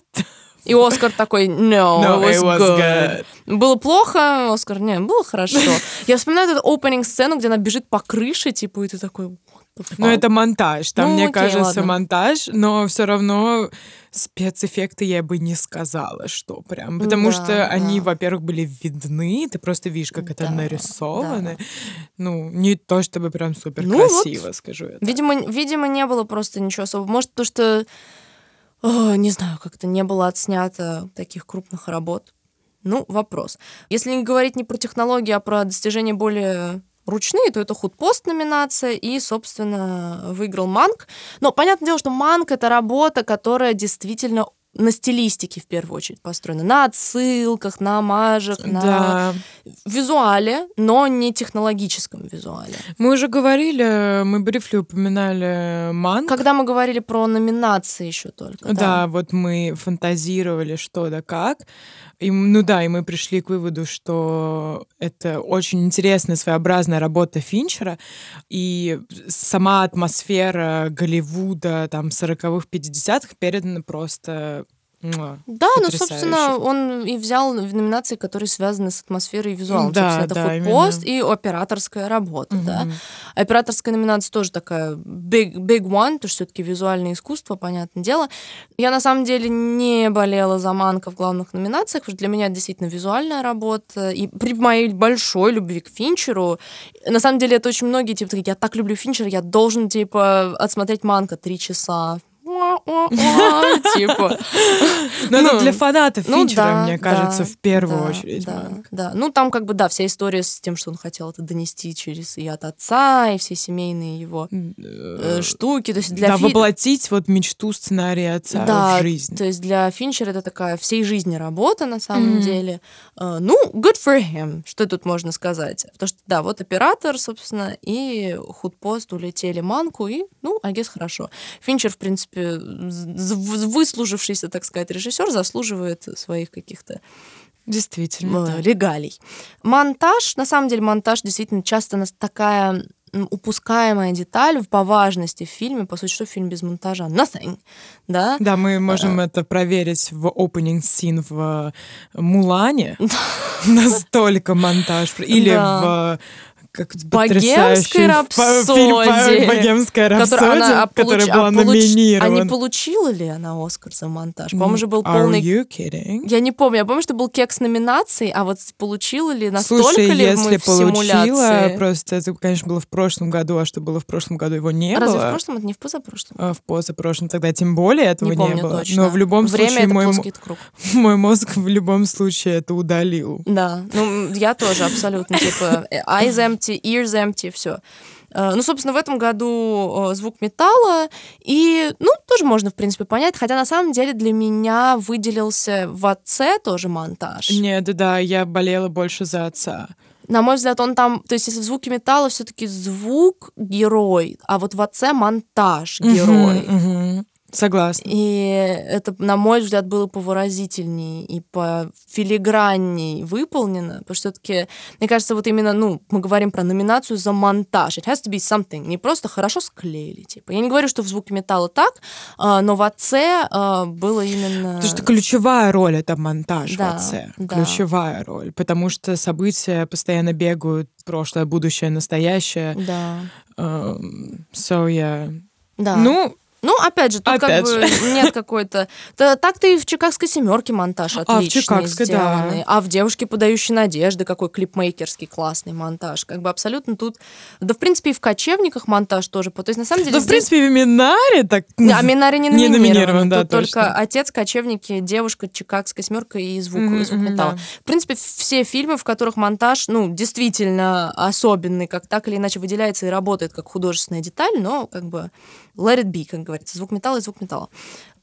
И Оскар такой, no, No, it was, it was good. Было плохо, Оскар, не, было хорошо. [laughs] Я вспоминаю эту опенинг-сцену, где она бежит по крыше, типа, и ты такой, what Ну, это монтаж. Там, Ну, мне окей, кажется, ладно. монтаж, но все равно спецэффекты я бы не сказала, что прям. Потому Да, что они, да. во-первых, были видны, ты просто видишь, как это Да, нарисовано. Ну, не то чтобы прям супер Ну вот. красиво, скажу я. так. Видимо, видимо, не было просто ничего особого. Может, то, что, о, не знаю, как-то не было отснято таких крупных работ. Ну, вопрос. Если не говорить не про технологии, а про достижения более ручные, то это худпост номинация, и, собственно, выиграл Манк. Но понятное дело, что Манк — это работа, которая действительно на стилистике в первую очередь построена, на отсылках, на омажах, на Да. визуале, но не технологическом визуале. Мы уже говорили, мы брифли упоминали Манк. Когда мы говорили про номинации еще только. Да. вот мы фантазировали что да как. И, ну да, и мы пришли к выводу, что это очень интересная, своеобразная работа Финчера. И сама атмосфера Голливуда там 40-х, 50-х передана просто... Да, ну, Потрясающе. собственно, он и взял в номинации, которые связаны с атмосферой и визуалом. Да, собственно, это да, именно. и операторская работа, да. Мгм. Операторская номинация тоже такая big, big one, потому что все-таки визуальное искусство, понятное дело. Я на самом деле не болела за Манка в главных номинациях, потому что для меня это действительно визуальная работа. И при моей большой любви к Финчеру, на самом деле это очень многие, типа, такие, я так люблю Финчера, я должен, типа, отсмотреть Манка три часа. Типа. [laughs] Но это Ну, для фанатов Ну Финчера, мне кажется, в первую очередь. Да. Ну, там как бы, да, вся история с тем, что он хотел это донести через и от отца, и все семейные его э, штуки. То есть для да, воплотить вот мечту сценария отца в жизнь. то есть для Финчера это такая всей жизни работа на самом деле. Э, ну, good for him, что тут можно сказать. Потому что, да, вот оператор, собственно, и худпост улетели манку, и, ну, guess, хорошо. Финчер, в принципе, выслужившийся, так сказать, режиссер, заслуживает своих каких-то Действительно. э, так. регалий. Монтаж, на самом деле, монтаж действительно часто нас такая упускаемая деталь по важности в фильме. По сути, что фильм без монтажа? Nothing. Да? Да, мы можем это проверить в opening scene в э, Мулане. [laughs] Настолько монтаж. Или Да. в э, как Богемской рапсодии, Богемская она рапсодия, которая была получ- номинирована. А не получила ли она Оскар за монтаж? По-моему, же был Are полный... you kidding? Я не помню, я помню, что был кекс номинаций, а вот получила ли, настолько Слушай, ли если мы в получила, симуляции? просто это, конечно, было в прошлом году, а что было в прошлом году, его не Разве было. в прошлом, это не в позапрошлом? А в позапрошлом тогда тем более этого не было. точно. Но в любом Время случае мой, круг. [laughs] мой мозг в любом случае это удалил. Да, ну я тоже абсолютно типа eyes empty, ears empty, все. Ну, собственно, в этом году э, звук металла, и, ну, тоже можно, в принципе, понять, хотя на самом деле для меня выделился в отце тоже монтаж. Нет, да, да, я болела больше за отца. На мой взгляд, он там, то есть если в звуке металла все-таки звук герой, а вот в отце монтаж герой. Мгм, мгм. Согласна. И это, на мой взгляд, было повыразительней и по филигранней выполнено, потому что все-таки, мне кажется, вот именно, ну, мы говорим про номинацию за монтаж. It has to be something. Не просто хорошо склеили, типа. Я не говорю, что в звуке металла так, а, но в отце а, было именно... Потому что ключевая роль — это монтаж Да, в отце. да. Ключевая роль. Потому что события постоянно бегают, прошлое, будущее, настоящее. Да. Эм, So, yeah. Да. Ну, Ну, опять же, тут Опять как бы [laughs] нет какой-то... Так-то и в «Чикагской семерке» монтаж в отличный сделанный. А в «Девушке, подающей надежды» какой клипмейкерский классный монтаж. Как бы абсолютно тут... Да, в принципе, и в «Кочевниках» монтаж тоже. То есть, на самом деле, да, в принципе, в Минаре так... А Минари не [laughs] Не номинирован. да, Тут только точно. отец, кочевники, девушка, чикагская семерка и звук, мгм, металла. да. В принципе, все фильмы, в которых монтаж, ну, действительно особенный, как так или иначе выделяется и работает как художественная деталь, но как бы let it be, как говорится, звук металла и звук металла.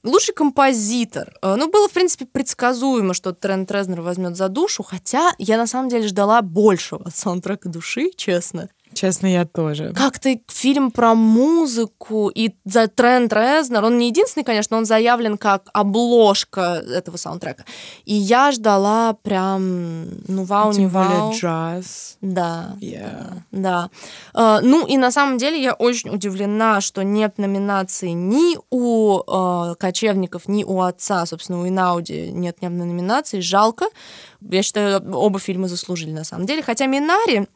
Лучший композитор. Э, Ну, было, в принципе, предсказуемо, что Трент Резнер возьмет за душу, хотя я на самом деле ждала большего от [laughs] саундтрека души, честно. Честно, я тоже. Как-то фильм про музыку и за Трент Резнер, он не единственный, конечно, он заявлен как обложка этого саундтрека. И я ждала прям, ну, вау, не Тем более вау. джаз. Да. Yeah. Да. Э, ну и на самом деле я очень удивлена, что нет номинации ни у э, кочевников, ни у отца, собственно, у Инауди нет ни одной номинации. Жалко. Я считаю, оба фильма заслужили на самом деле. Хотя Минари,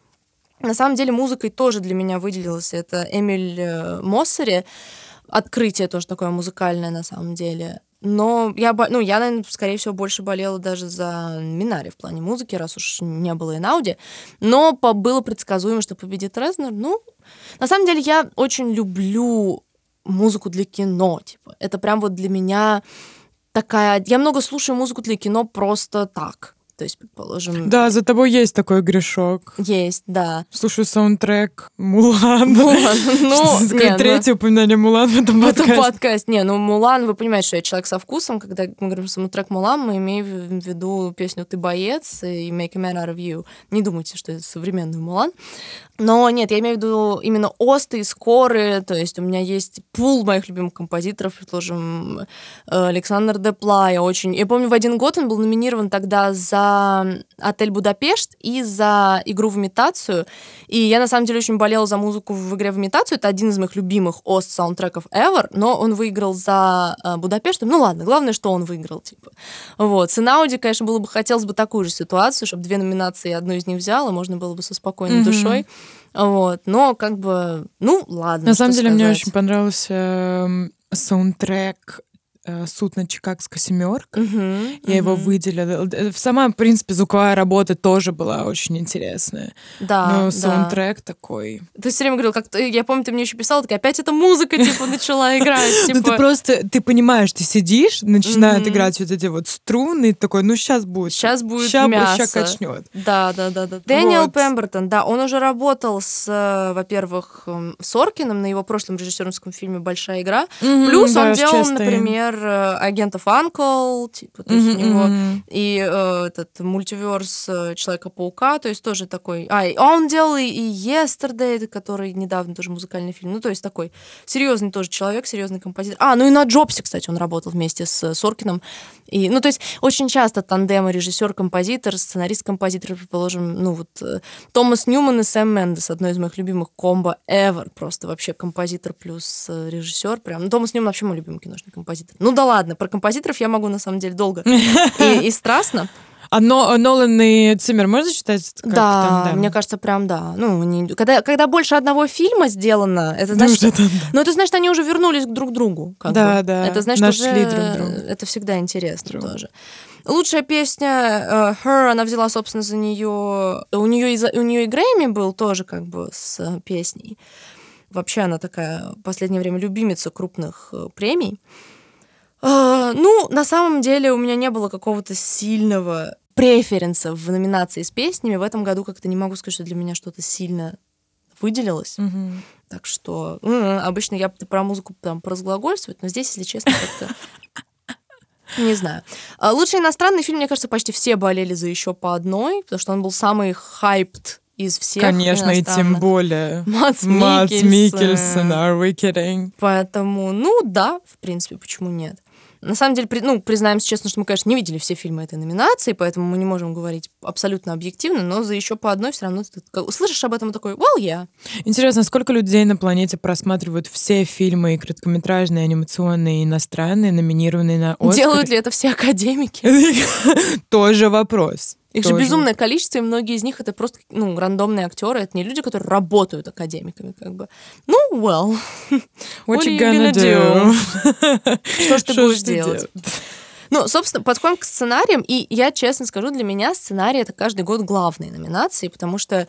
на самом деле, музыкой тоже для меня выделилась. Это Эмиль э, Моссери. Открытие тоже такое музыкальное на самом деле. Но я, ну, я, наверное, скорее всего, больше болела даже за Минари в плане музыки, раз уж не было Инауди. Но по- было предсказуемо, что победит Резнер. Ну, на самом деле, я очень люблю музыку для кино. Типа. Это прям вот для меня такая... Я много слушаю музыку для кино просто так. То есть, предположим, Да, за тобой есть такой грешок. есть, да. Слушаю саундтрек Мулан. Мулан. [laughs] Ну, не, ну, третье упоминание Мулан в этом Это подкасте. подкаст. Не, ну Мулан, вы понимаете, что я человек со вкусом. Когда мы говорим саундтрек Мулан, мы имеем в виду песню «Ты боец» и «Make a man out of you». Не думайте, что это современный Мулан. Но нет, я имею в виду именно осты и скоры. То есть у меня есть пул моих любимых композиторов, предположим, э, Александр Депла. Я очень... Я помню, в один год он был номинирован тогда за «Отель Будапешт» и за игру в имитацию. И я, на самом деле, очень болела за музыку в игре в имитацию. Это один из моих любимых ост саундтреков ever, но он выиграл за э, Будапештом. Ну ладно, главное, что он выиграл, типа. Вот. С Инауди, конечно, было бы, хотелось бы такую же ситуацию, чтобы две номинации, одну из них взяла, можно было бы со спокойной Мгм. душой. Вот. Но как бы, ну ладно. На самом деле, мне сказать. очень понравился эм, саундтрек «Суд над Чикагской семеркой». Мгм, Я его мгм. выделила. Э, Сама, в принципе, звуковая работа тоже была очень интересная. Да, Но да. саундтрек такой... Ты все время говорил, как я помню, ты мне еще писала, такая, опять эта музыка, типа, [laughs] начала играть, Ну, ты типа, просто, ты понимаешь, ты сидишь, начинают Мгм. играть вот эти вот струны, такой, ну, сейчас будет. сейчас будет мясо. ща качнет. Да, да, да, да. Дэниел. Пембертон, да, он уже работал с, э, во-первых, эм, Соркиным на его прошлом режиссерском фильме «Большая игра». Плюс Да, он делал, Честейн. Например, э, «Агентов Анкл», типа, то есть Мгм, у него и э, этот мультиверс э, Человека-паука, то есть тоже такой... А, и он делал и, Yesterday, который недавно тоже музыкальный фильм, ну, то есть такой серьезный тоже человек, серьезный композитор. А, ну и на Джобсе, кстати, он работал вместе с э, Соркином. И, ну, то есть очень часто тандемы режиссер-композитор, сценарист-композитор, предположим, ну, вот Томас Ньюман и Сэм Мендес, одно из моих любимых комбо ever, просто вообще композитор плюс режиссер, прям. Ну, Томас Ньюман вообще мой любимый киношный композитор. Ну да ладно, про композиторов я могу на самом деле долго [laughs] и, и страстно. А Но- Нолан и Циммер можно считать как да, тандем? мне кажется, прям да. Ну, они- когда, когда больше одного фильма сделано, это Ну, значит, уже тандем. ну, это значит, они уже вернулись к друг другу. как Да, бы. да, Это значит, нашли уже друг друга. это всегда интересно True. тоже. Лучшая песня э, Her, она взяла, собственно, за нее. У нее и, у нее и Грэмми был тоже как бы с э, песней. Вообще она такая в последнее время любимица крупных э, премий. Э, ну, на самом деле у меня не было какого-то сильного преференса в номинации с песнями. В этом году как-то не могу сказать, что для меня что-то сильно выделилось. Мгм. Так что м, обычно я про музыку там поразглагольствовать, но здесь, если честно, как-то [laughs] не знаю. А, Лучший иностранный фильм, мне кажется, почти все болели за еще по одной, потому что он был самый хайпт из всех Конечно, и тем более. Мац Миккельсен. Микельсон, are we kidding? Поэтому, ну да, в принципе, почему нет? На самом деле, при- ну, признаемся честно, что мы, конечно, не видели все фильмы этой номинации, поэтому мы не можем говорить абсолютно объективно, но за еще по одной все равно ты услышишь об этом и такой, well, yeah. Интересно, сколько людей на планете просматривают все фильмы и короткометражные, анимационные, и иностранные, номинированные на Оскар? Делают ли это все академики? [laughs] Тоже вопрос. Их же Тоже. безумное количество, и многие из них это просто, ну, рандомные актеры, это не люди, которые работают академиками, как бы. Ну, well. [laughs] What What you gonna gonna do? [laughs] Что ж ты будешь делать? Ну, собственно, подходим к сценариям, и я честно скажу, для меня сценарий это каждый год главные номинации, потому что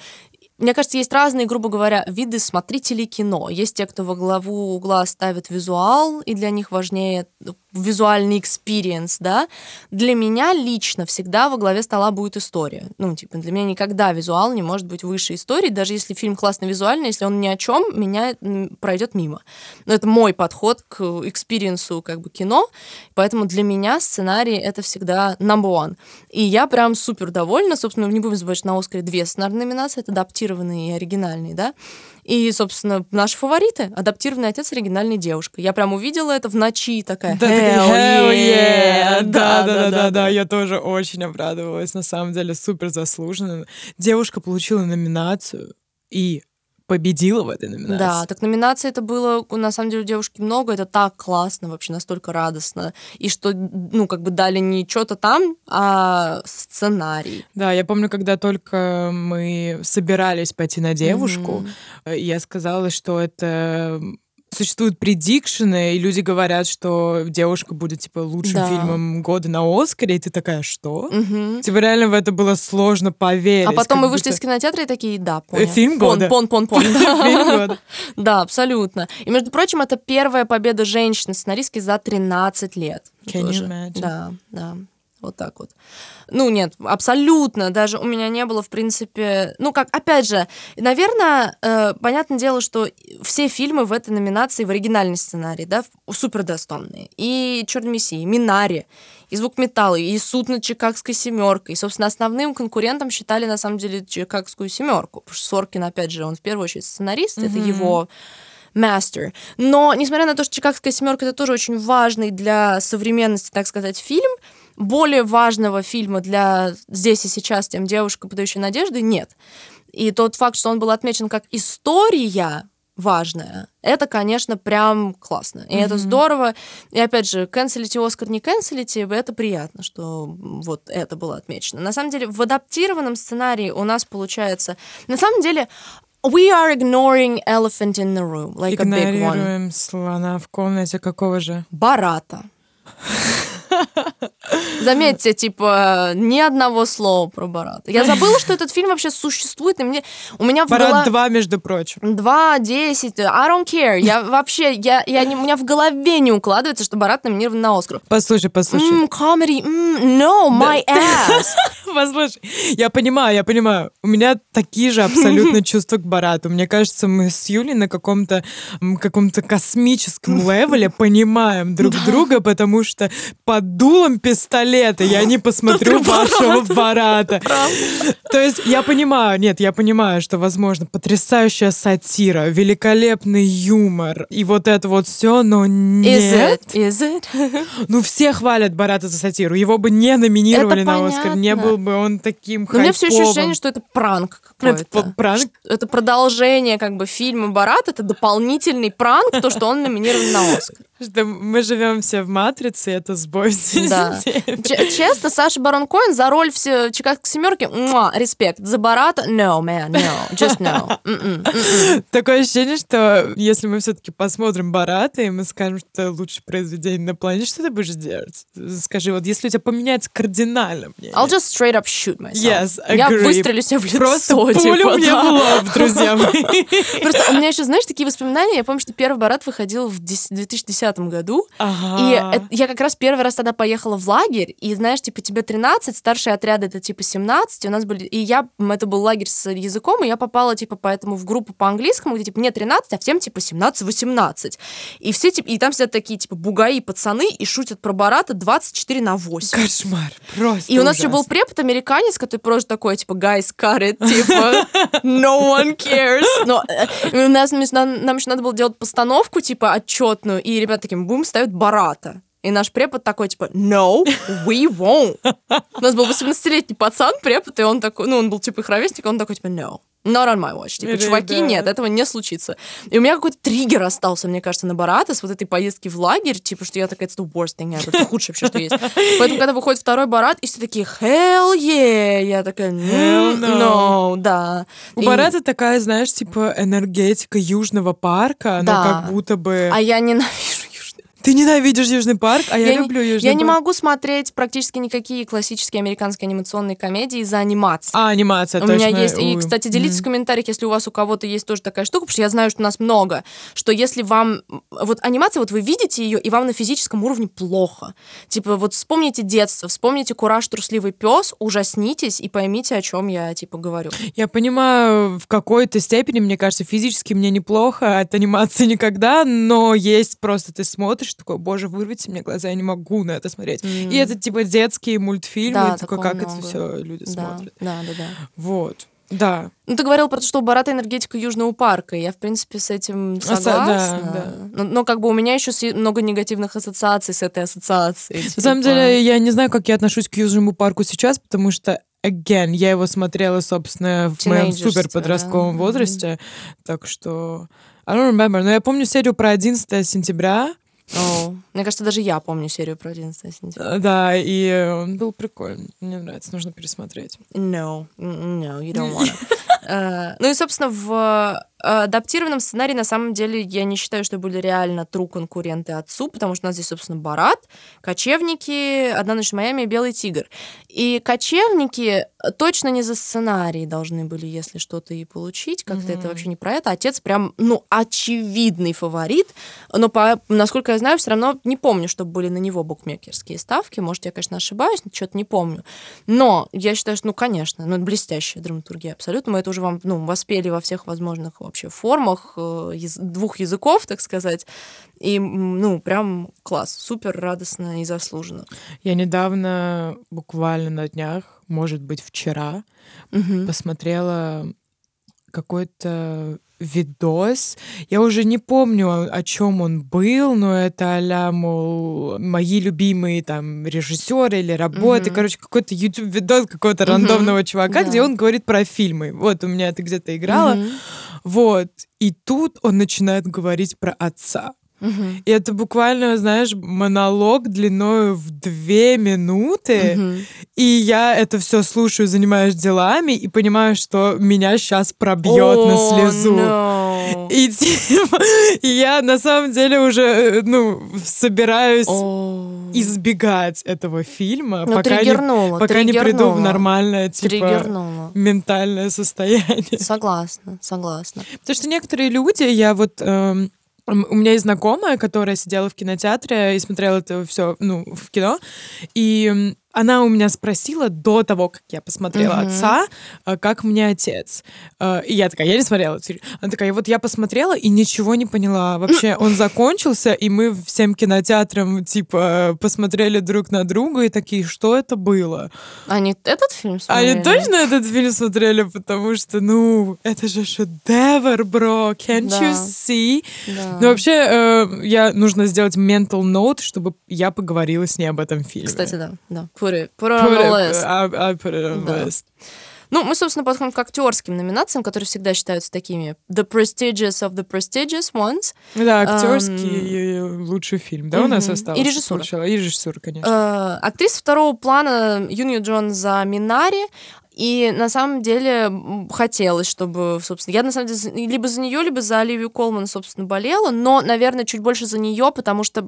мне кажется, есть разные, грубо говоря, виды смотрителей кино. Есть те, кто во главу угла ставит визуал, и для них важнее ну, визуальный experience, да. Для меня лично всегда во главе стола будет история. Ну, типа, для меня никогда визуал не может быть выше истории, даже если фильм классно визуальный, если он ни о чем, меня пройдет мимо. Но это мой подход к экспириенсу как бы кино, поэтому для меня сценарий это всегда number one. И я прям супер довольна, собственно, не будем забывать, что на Оскаре две сценарные номинации, это адаптированные и оригинальные, да, и, собственно, наши фавориты. Адаптированный отец, оригинальная девушка. Я прям увидела это в ночи, такая, Да, yeah! Да, да, да, да, я тоже очень обрадовалась. На самом деле, супер заслуженно. Девушка получила номинацию и победила в этой номинации. Да, так номинаций это было, на самом деле, у девушки много, это так классно, вообще настолько радостно. И что, ну, как бы дали не что-то там, а сценарий. Да, я помню, когда только мы собирались пойти на девушку, э, я сказала, что это существуют предикшены, и люди говорят, что девушка будет типа лучшим Да. фильмом года на Оскаре, и ты такая, что? Мгм. Типа реально в это было сложно поверить. А потом мы вышли будто- из кинотеатра и такие, да, Э, понял. фильм Пон, года. Пон, пон, пон. [laughs] Года. [laughs] Да, абсолютно. И, между прочим, это первая победа женщины-сценаристки за 13 лет. Can you imagine? Да, да. Вот так вот. Ну, нет, абсолютно. Даже у меня не было, в принципе... Ну, как, опять же, наверное, э, понятное дело, что все фильмы в этой номинации в оригинальный сценарий, да, супер достойные. И «Черный мессия», и «Минари», и «Звук металла», и «Суд над Чикагской семеркой». И, собственно, основным конкурентом считали, на самом деле, Чикагскую семерку. Потому что Соркин, опять же, он в первую очередь сценарист, это Мгм. его мастер. Но, несмотря на то, что «Чикагская семерка» это тоже очень важный для современности, так сказать, фильм, более важного фильма для здесь и сейчас, тем «Девушка, подающая надежды» нет. И тот факт, что он был отмечен как история важная, это, конечно, прям классно. И это Мгм. здорово. И опять же, канцелите Оскар, не канцелите, это приятно, что вот это было отмечено. На самом деле, в адаптированном сценарии у нас получается... На самом деле, we are ignoring elephant in the room, like a big one. Игнорируем слона в комнате какого же? Барата. [laughs] Заметьте, типа, ни одного слова про Барата. Я забыла, что этот фильм вообще существует, и мне у меня в Парад голове... 2, между прочим. 2, 10, I don't care. Я вообще, я, я не, у меня в голове не укладывается, что Барат номинирован на Оскар. Послушай, послушай. Ммм, comedy, м, no, my ass. [laughs] Послушай, я понимаю, я понимаю. У меня такие же абсолютно [laughs] чувства к Барату. Мне кажется, мы с Юлей на каком-то каком-то космическом левеле понимаем друг друга, потому что под дулом пистолета я не посмотрю вашего Барата. То есть я понимаю, нет, я понимаю, что, возможно, потрясающая сатира, великолепный юмор и вот это вот все, но Is нет. it? Is it? [laughs] Ну, все хвалят Барата за сатиру. Его бы не номинировали Это на Оскар. Не был бы он таким Но у меня все еще хайповым. ощущение, что это пранк Это какой-то. пранк? Это продолжение как бы фильма «Барат», это дополнительный пранк, то, что он номинирован на Оскар. Что мы живем все в матрице, это сбой Да. честно, Саша Барон Коэн за роль в Чикагской семерке, муа, респект. За Барата, no, man, no, just no. [laughs] Такое ощущение, что если мы все-таки посмотрим Барата, и мы скажем, что это лучшее произведение на планете, что ты будешь делать? Скажи, вот если у тебя поменяется кардинально мнение. I'll just straight up shoot myself. Yes, Я agree. выстрелю себе в лицо. Просто [laughs] пулю типа, мне да. в лоб, друзья мои. Просто у меня еще, знаешь, такие воспоминания. Я помню, что первый Барат выходил в дес- 2010 2010 году. Ага. И я как раз первый раз тогда поехала в лагерь, и знаешь, типа тебе 13, старшие отряды это типа 17, и у нас были, и я, это был лагерь с языком, и я попала типа поэтому в группу по английскому, где типа мне 13, а всем типа 17-18. И все типа, и там сидят такие типа бугаи пацаны и шутят про Барата 24 на 8. Кошмар. Просто И у нас еще был ужасно. препод американец, который просто такой, типа, guys, cut it, типа, no one cares. Но э, у нас, нам, нам еще надо было делать постановку, типа, отчетную, и ребята таким, будем ставить Барата. И наш препод такой, типа, no, we won't. У нас был 18-летний пацан, препод, и он такой, ну, он был, типа, их ровесник, он такой, типа, no. Not on my watch. Типа, чуваки, нет, этого не случится. И у меня какой-то триггер остался, мне кажется, на Барата с вот этой поездки в лагерь, типа, что я такая, the worst thing ever, это худшее вообще, что есть. Поэтому, когда выходит второй Барат, и все такие, hell yeah, я такая, Hell «М, no». no, да. У И- Барата такая, знаешь, типа энергетика Южного парка, но Да. как будто бы... А я ненавижу Ты ненавидишь Южный парк, а я, Я не- люблю Южный Я не парк. могу смотреть практически никакие классические американские анимационные комедии из-за анимации. А, анимация, У меня точно. есть. И, кстати, делитесь в комментариях, если у вас у кого-то есть тоже такая штука, потому что я знаю, что у нас много, что если вам... Вот анимация, вот вы видите ее, и вам на физическом уровне плохо. Типа, вот вспомните детство, вспомните «Кураж, трусливый пес», ужаснитесь и поймите, о чем я, типа, говорю. Я понимаю, в какой-то степени, мне кажется, физически мне неплохо, от анимации никогда, но есть просто ты смотришь, такой, боже, вырвите мне глаза, я не могу на это смотреть. М. И это типа детские мультфильмы, Да, и такой, как много. это все люди Да, смотрят. да, да, да. Вот. Да. Ну, ты говорил про то, что Барата энергетика Южного парка. Я, в принципе, с этим со- согласна. да, да. Но, но как бы у меня еще много негативных ассоциаций с этой ассоциацией. На самом Типа, деле, я не знаю, как я отношусь к Южному парку сейчас, потому что again, я его смотрела, собственно, в моем супер подростковом да. возрасте, так что I don't remember, но я помню серию про 11 сентября, о, Мне кажется, даже я помню серию про 11 сентября. э, да, и он был прикольный, мне нравится, нужно пересмотреть. No, no, you don't wanna. [laughs] Э, Ну и, собственно, в э, адаптированном сценарии, на самом деле, я не считаю, что были реально тру конкуренты отцу, потому что у нас здесь, собственно, Барат, Кочевники, Одна ночь в Майами и Белый тигр. И Кочевники точно не за сценарий должны были, если что-то и получить, как-то это Мгм. вообще не про это. Отец прям, ну, очевидный фаворит, но, по, насколько я знаю, все равно не помню, чтобы были на него букмекерские ставки. Может, я, конечно, ошибаюсь, но что-то не помню. Но я считаю, что, ну, конечно, ну, это блестящая драматургия абсолютно. Мы это уже вам, ну, воспели во всех возможных вообще формах э, двух языков, так сказать. И, ну, прям класс, супер радостно и заслуженно. Я недавно, буквально на днях, может быть, вчера, Мгм. посмотрела какой-то видос. Я уже не помню, о, чем он был, но это а мол, мои любимые там режиссеры или работы. Мгм. Короче, какой-то YouTube видос какого-то Мгм. рандомного чувака, Да. где он говорит про фильмы. Вот у меня это где-то играло. Мгм. Вот. И тут он начинает говорить про отца. Мгм. И это буквально, знаешь, монолог длиной в две минуты. Мгм. И я это все слушаю, занимаюсь делами и понимаю, что меня сейчас пробьет на слезу. no. И, типа, и я на самом деле уже, э, ну, собираюсь О. избегать этого фильма, Ну, пока, не, триггернула, пока не приду в нормальное, типа, Триггернула. Ментальное состояние. Согласна, согласна. Потому что некоторые люди, я вот... эм, у меня есть знакомая, которая сидела в кинотеатре и смотрела это все, ну, в кино, и она у меня спросила до того, как я посмотрела Мгм. отца, э, как мне отец. Э, И я такая, я не смотрела. Она такая, вот я посмотрела и ничего не поняла. Вообще, он закончился, и мы всем кинотеатрам, типа, посмотрели друг на друга и такие, что это было? Они этот фильм смотрели? Они точно этот фильм смотрели, потому что, ну, это же шедевр, бро, can't Да. you see? Да. Ну, вообще, э, я нужно сделать mental note, чтобы я поговорила с ней об этом фильме. Кстати, да, да. Put it, put it on Put the it- list. I- I put it on Да. list. Ну, мы, собственно, подходим к актерским номинациям, которые всегда считаются такими the prestigious of the prestigious ones. Да, актерский э, лучший фильм, да, у нас остался? И режиссура. И режиссура, конечно. Э, актриса второго плана Юнью Джон за Минари. И на самом деле хотелось, чтобы, собственно, я на самом деле либо за нее, либо за Оливию Колман, собственно, болела, но, наверное, чуть больше за нее, потому что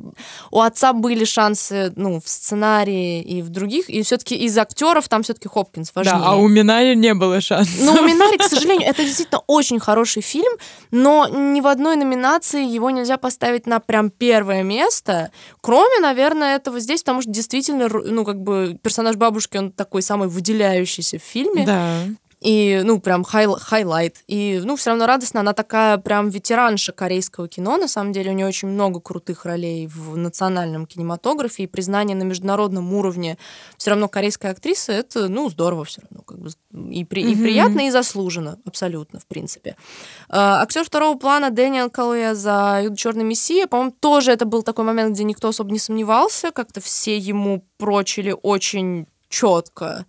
у отца были шансы, ну, в сценарии и в других, и все-таки из актеров там все-таки Хопкинс важнее. Да, а у Минари не было шансов. Ну, у Минари, к [laughs] сожалению, это действительно очень хороший фильм, но ни в одной номинации его нельзя поставить на прям первое место, кроме, наверное, этого здесь, потому что действительно, ну, как бы персонаж бабушки, он такой самый выделяющийся в фильме, Да. и, ну, прям high- highlight. И, ну, все равно радостно, она такая прям ветеранша корейского кино, на самом деле, у нее очень много крутых ролей в национальном кинематографе, и признание на международном уровне все равно корейская актриса, это, ну, здорово все равно, как бы, и, при- и Мгм. приятно, и заслуженно, абсолютно, в принципе. актер второго плана Дэниел Калуя за «Черный мессия», по-моему, тоже это был такой момент, где никто особо не сомневался, как-то все ему прочили очень четко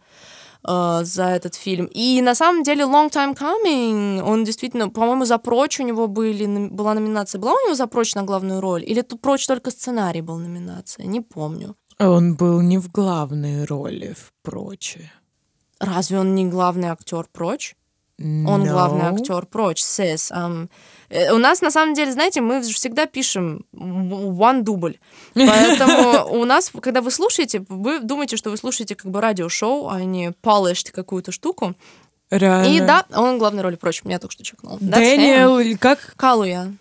э, за этот фильм. И на самом деле Long Time Coming, он действительно, по-моему, за прочь у него были, была номинация. Была у него за прочь на главную роль? Или тут прочь только сценарий был номинация? Не помню. Он был не в главной роли, впрочем. Разве он не главный актер прочь? Он главный No. актер прочь, сес. Э, у нас, на самом деле, знаете, мы всегда пишем one дубль. Поэтому [laughs] у нас, когда вы слушаете, вы думаете, что вы слушаете как бы радиошоу, а не polished какую-то штуку. Реально. И да, он главный роли прочь. Я только что чекнул. Дэниел, как? Калуя.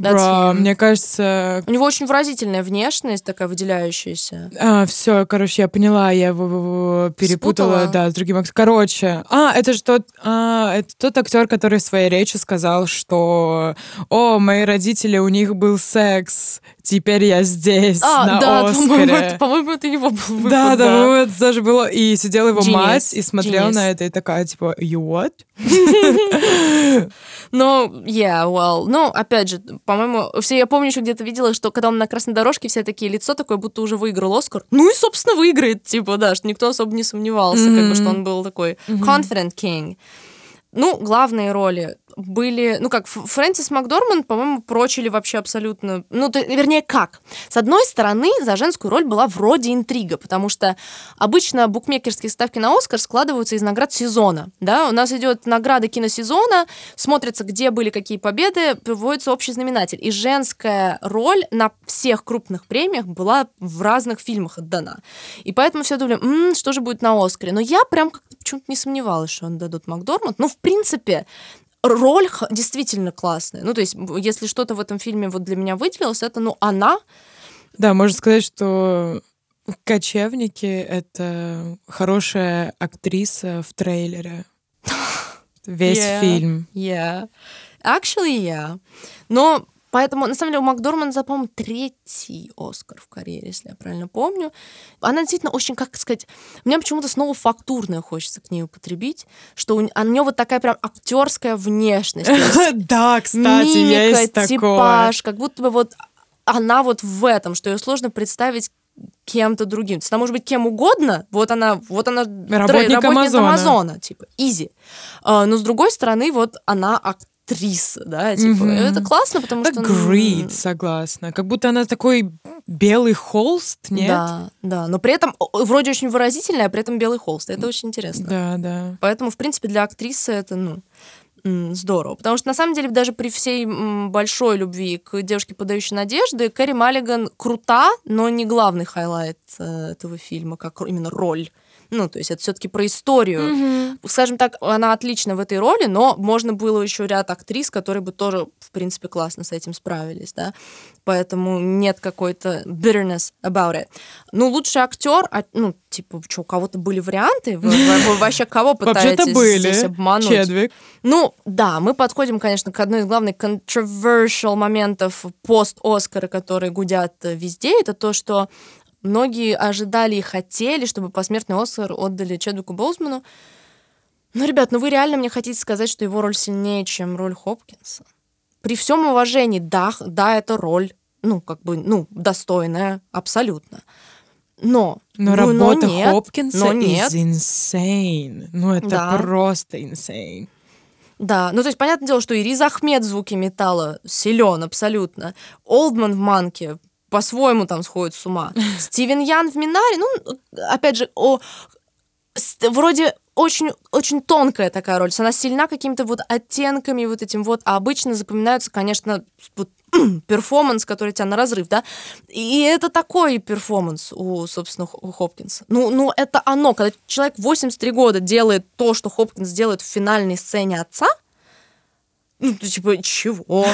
Him. мне кажется... У него очень выразительная внешность, такая выделяющаяся. А, все, короче, я поняла, я его- перепутала, Спутала? да, с другим актером. Короче, а, это же тот, а, это тот актер, который в своей речи сказал, что, о, мои родители, у них был секс, теперь я здесь, А, на да, [laughs] по-моему, Оскаре. это, по-моему, это его был выпуск, Да, да, по-моему, это тоже было. И сидела его Genius, мать и смотрела genius. на это и такая, типа, you what? [laughs] [laughs] Ну, yeah, well. Ну, опять же, по-моему, все, я помню, еще где-то видела, что когда он на красной дорожке, все такие лицо такое, будто уже выиграл Оскар. Ну и, собственно, выиграет, типа, да, что никто особо не сомневался, как бы, что он был такой confident king. Ну, главные роли были, ну как, Фрэнсис Макдорманд, по-моему, прочили вообще абсолютно, ну, то- вернее, как? С одной стороны, за женскую роль была вроде интрига, потому что обычно букмекерские ставки на Оскар складываются из наград сезона, да, у нас идет награда киносезона, смотрится, где были какие победы, приводится общий знаменатель, и женская роль на всех крупных премиях была в разных фильмах отдана, и поэтому все думали, «М, что же будет на Оскаре, но я прям как-то почему-то не сомневалась, что он дадут Макдорманд, ну, в принципе, роль действительно классная. Ну, то есть, если что-то в этом фильме вот для меня выделилось, это, ну, она. Да, можно сказать, что кочевники — это хорошая актриса в трейлере. [laughs] Весь Yeah. фильм. Yeah. Actually, yeah. Но поэтому, на самом деле, у Макдорманда, по-моему, третий Оскар в карьере, если я правильно помню. Она действительно очень, как сказать, мне почему-то снова фактурное хочется к ней употребить, что у, а у нее вот такая прям актерская внешность. [laughs] Да, кстати, мимика, типаж, как будто бы вот она вот в этом, что ее сложно представить кем-то другим. То есть она может быть кем угодно, вот она, вот она Работник работник Амазона. Амазона, типа, изи. А, но с другой стороны, вот она актриса, да, типа, Мгм. это классно, потому что... ну, Agreed, согласна. Как будто она такой белый холст, нет? Да, да, но при этом вроде очень выразительная, а при этом белый холст. Это очень интересно. Да, да. Поэтому, в принципе, для актрисы это, ну, здорово. Потому что, на самом деле, даже при всей большой любви к девушке, подающей надежды, Кэрри Маллиган крута, но не главный highlight э, этого фильма, как именно роль. Ну, то есть это все-таки про историю. Скажем так, она отлична в этой роли, но можно было еще ряд актрис, которые бы тоже, в принципе, классно с этим справились, да. Поэтому нет какой-то bitterness about it. Ну, лучший актер, а, ну, типа, что, у кого-то были варианты? Вы, вы- вы вообще кого [laughs] пытаетесь были. здесь обмануть? Чедвик. Ну, да, мы подходим, конечно, к одной из главных controversial моментов пост-Оскара, которые гудят э, везде, это то, что многие ожидали и хотели, чтобы посмертный Оскар отдали Чедвику Боузману. Ну, ребят, ну вы реально мне хотите сказать, что его роль сильнее, чем роль Хопкинса? При всем уважении, да, да, это роль, ну, как бы, ну, достойная, абсолютно. Но, Но ну, но работа нет, Хопкинса но нет. is insane. Ну, это Да. просто insane. Да, ну то есть понятное дело, что и Риз Ахмед в звуке металла силен абсолютно. Олдман в Манке по-своему там сходит с ума. [laughs] Стивен Ян в Минаре, ну, опять же, о, вроде очень, очень тонкая такая роль. Она сильна какими-то вот оттенками вот этим вот, а обычно запоминаются, конечно, вот [clears throat] перформанс, который тебя на разрыв, да, и это такой перформанс у, собственно, у Хопкинса. Ну, ну, это оно, когда человек 83 года делает то, что Хопкинс делает в финальной сцене отца, ну, ты типа, чего?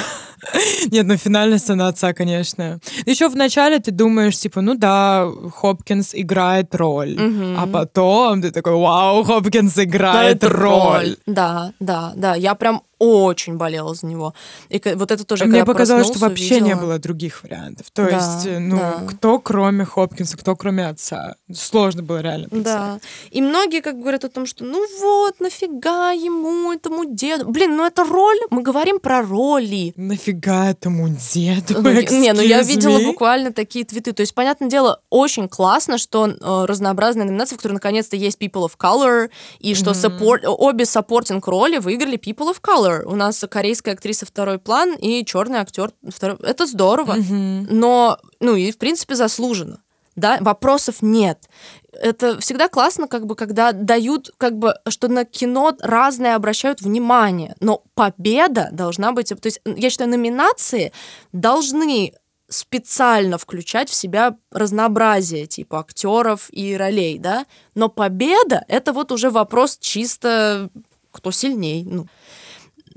[laughs] Нет, ну финальная сцена отца, конечно. Еще в начале ты думаешь, типа, ну да, Хопкинс играет роль. Мгм. А потом ты такой, вау, Хопкинс играет роль. Да, да, да. Я прям очень болела за него. И вот это тоже Мне показалось, что вообще не увидела. было других вариантов. То Да, есть, э, ну, да. кто кроме Хопкинса, кто кроме отца. Сложно было реально представить. Да. И многие как говорят о том, что ну вот, нафига ему, этому деду. Блин, ну это роль, мы говорим про роли. Нафига этому деду? Ну, Не, ну я видела me? буквально такие твиты. То есть, понятное дело, очень классно, что э, разнообразная номинация, в которой наконец-то есть People of Color, и что support- обе supporting роли выиграли People of Color. У нас корейская актриса второй план и черный актер второй. Это здорово. Мгм. но, ну и в принципе заслуженно. Да, вопросов нет. Это всегда классно, как бы, когда дают, как бы, что на кино разное обращают внимание, но победа должна быть, то есть я считаю, номинации должны специально включать в себя разнообразие типа актеров и ролей, да, но победа это вот уже вопрос чисто кто сильней, ну.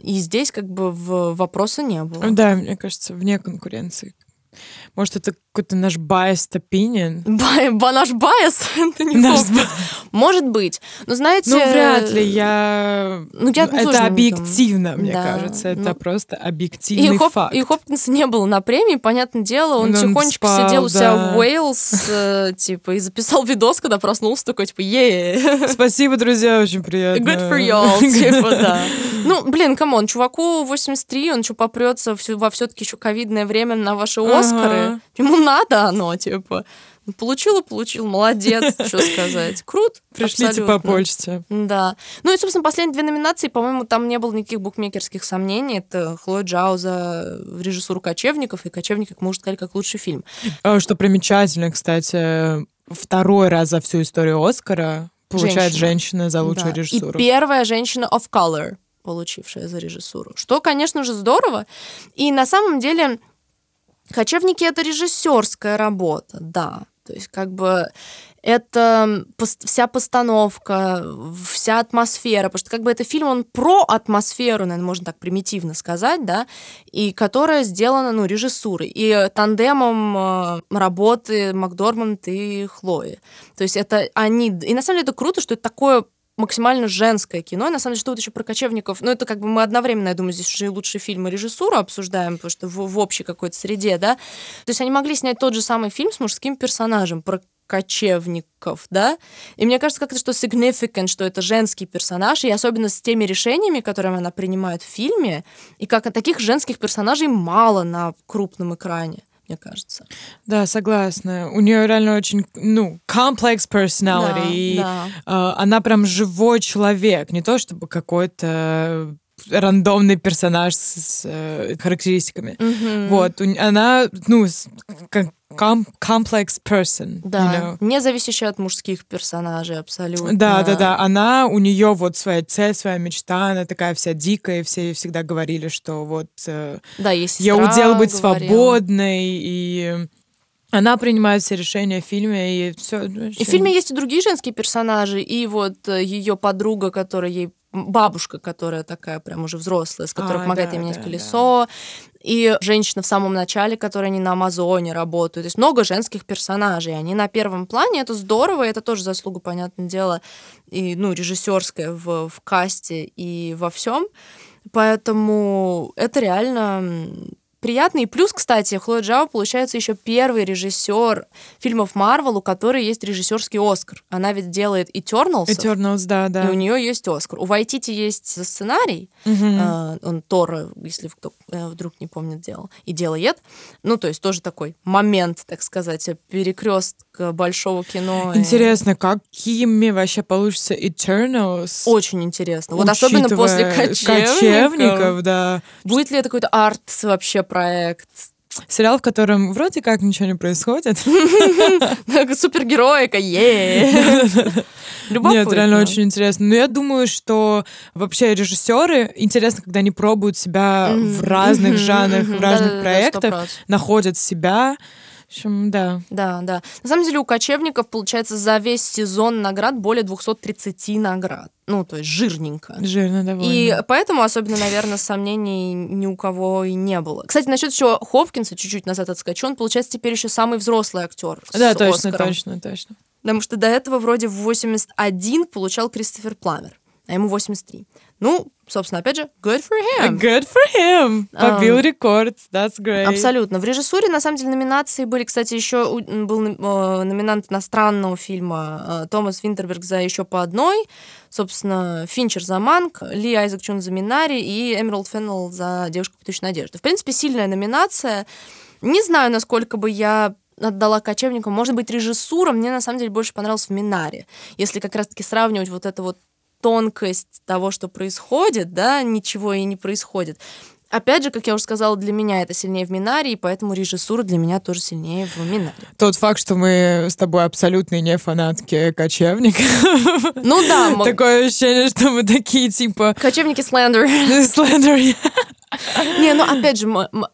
И здесь как бы в- вопроса не было. Да, мне кажется, вне конкуренции. Может, это какой-то наш biased opinion? [laughs] Bi- bi- наш bias, [laughs] Энтони Наш Хопкинс. Может быть. Но знаете... Ну, вряд ли. Я... Ну, я тоже это не объективно, мне Да, кажется. Это ну. просто И, объективный Хоп- факт. и Хопкинса не было на премии, понятное дело, он Он тихонечко спал, сидел у себя да. в Wales, э, [laughs] типа, и записал видос, когда проснулся, такой, типа, е Спасибо, друзья, очень приятно. Good for y'all, типа, да. Ну, блин, come on, чуваку 83, он что, попрется во все-таки еще ковидное время на ваши. Оскары? Ему надо оно, типа. Ну, Получил и получил, молодец, [laughs] что сказать. Крут, Пришлите абсолютно. по почте. Да. Ну и, собственно, последние две номинации, по-моему, там не было никаких букмекерских сомнений. Это Хлоя Джао за режиссуру «Кочевников» и «Кочевник», как мы уже сказали, как лучший фильм. А, Что примечательно, кстати, второй раз за всю историю Оскара получает Женщина. женщина за лучшую Да. режиссуру. И первая женщина of color, получившая за режиссуру. Что, конечно же, здорово. И на самом деле «Кочевники» — это режиссерская работа, да. То есть как бы это вся постановка, вся атмосфера, потому что как бы это фильм, он про атмосферу, наверное, можно так примитивно сказать, да, и которая сделана, ну, режиссурой, и тандемом э, работы Макдорманд и Хлои. То есть это они... И на самом деле это круто, что это такое максимально женское кино. И на самом деле, что вот еще про кочевников, ну, это как бы мы одновременно, я думаю, здесь уже и лучший фильм и режиссуру обсуждаем, потому что в, в общей какой-то среде, да. То есть они могли снять тот же самый фильм с мужским персонажем про кочевников, да, и мне кажется, как-то что significant, что это женский персонаж, и особенно с теми решениями, которые она принимает в фильме, и как таких женских персонажей мало на крупном экране, мне кажется. Да, согласна. У нее реально очень, ну, complex personality. Да, и, да. э, она прям живой человек, не то чтобы какой-то рандомный персонаж с, э, характеристиками. Мгм. Вот, она, ну, как ком- complex person. Да, you know. не зависящая от мужских персонажей абсолютно. Да, да, да. Она, у нее вот своя цель, своя мечта, она такая вся дикая, и все всегда говорили, что вот э, Да, я удел быть говорила. свободной, и она принимает все решения в фильме, и все. И в фильме есть и другие женские персонажи, и вот ее подруга, которая ей бабушка, которая такая прям уже взрослая, с которой А, помогает да, ей менять да, колесо, и женщина в самом начале, которая не на Амазоне работают. То есть много женских персонажей. Они на первом плане, это здорово, это тоже заслуга, понятное дело, и, ну, режиссерская в, в касте и во всем. Поэтому это реально приятно. И плюс, кстати, Хлоя Джао, получается, еще первый режиссер фильмов Марвел, у которой есть режиссерский Оскар. Она ведь делает Eternals, Eternals, да, да. и у нее есть Оскар. У Вайтити есть сценарий, Мгм. э, он Тора, если кто э, вдруг не помнит, делал, и делает. Ну, то есть тоже такой момент, так сказать, перекрестка большого кино. и- Интересно, какими вообще получится Eternals? Очень интересно. Вот особенно после кочевников. кочевников, да. Будет ли это какой-то арт вообще проект? сериал, в котором вроде как ничего не происходит. [laughs] Супергероика, е Нет, реально очень интересно. Но я думаю, что вообще режиссеры интересно, когда они пробуют себя в разных жанрах, в разных проектах, находят себя. Общем, да. Да, да. На самом деле у кочевников, получается, за весь сезон наград более 230 наград. Ну, то есть жирненько. Жирно довольно. И поэтому особенно, наверное, сомнений ни у кого и не было. Кстати, насчет еще Хопкинса, чуть-чуть назад отскочу, он, получается, теперь еще самый взрослый актер. Да, точно, Оскаром. точно, точно. Потому что до этого вроде в 81 получал Кристофер Пламер, а ему 83. Ну, собственно, опять же, good for him. Good for him. Побил um, рекорд. That's great. Абсолютно. В режиссуре, на самом деле, номинации были, кстати, еще был э, номинант иностранного фильма э, Томас Винтерберг за еще по одной, собственно, Финчер за Манк, Ли Айзек Чун за Минари и Эмералд Феннелл за Девушку, путающую надежду. В принципе, сильная номинация. Не знаю, насколько бы я отдала кочевникам. Может быть, режиссура мне на самом деле больше понравилась в Минаре. Если как раз-таки сравнивать вот это вот тонкость того, что происходит, да, ничего и не происходит. Опять же, как я уже сказала, для меня это сильнее в Минаре, и поэтому режиссура для меня тоже сильнее в Минаре. Тот факт, что мы с тобой абсолютные не фанатки кочевника. Ну да. [laughs] Такое ощущение, что мы такие, типа... Кочевники [laughs] слендер. Слендер. Не, ну опять же,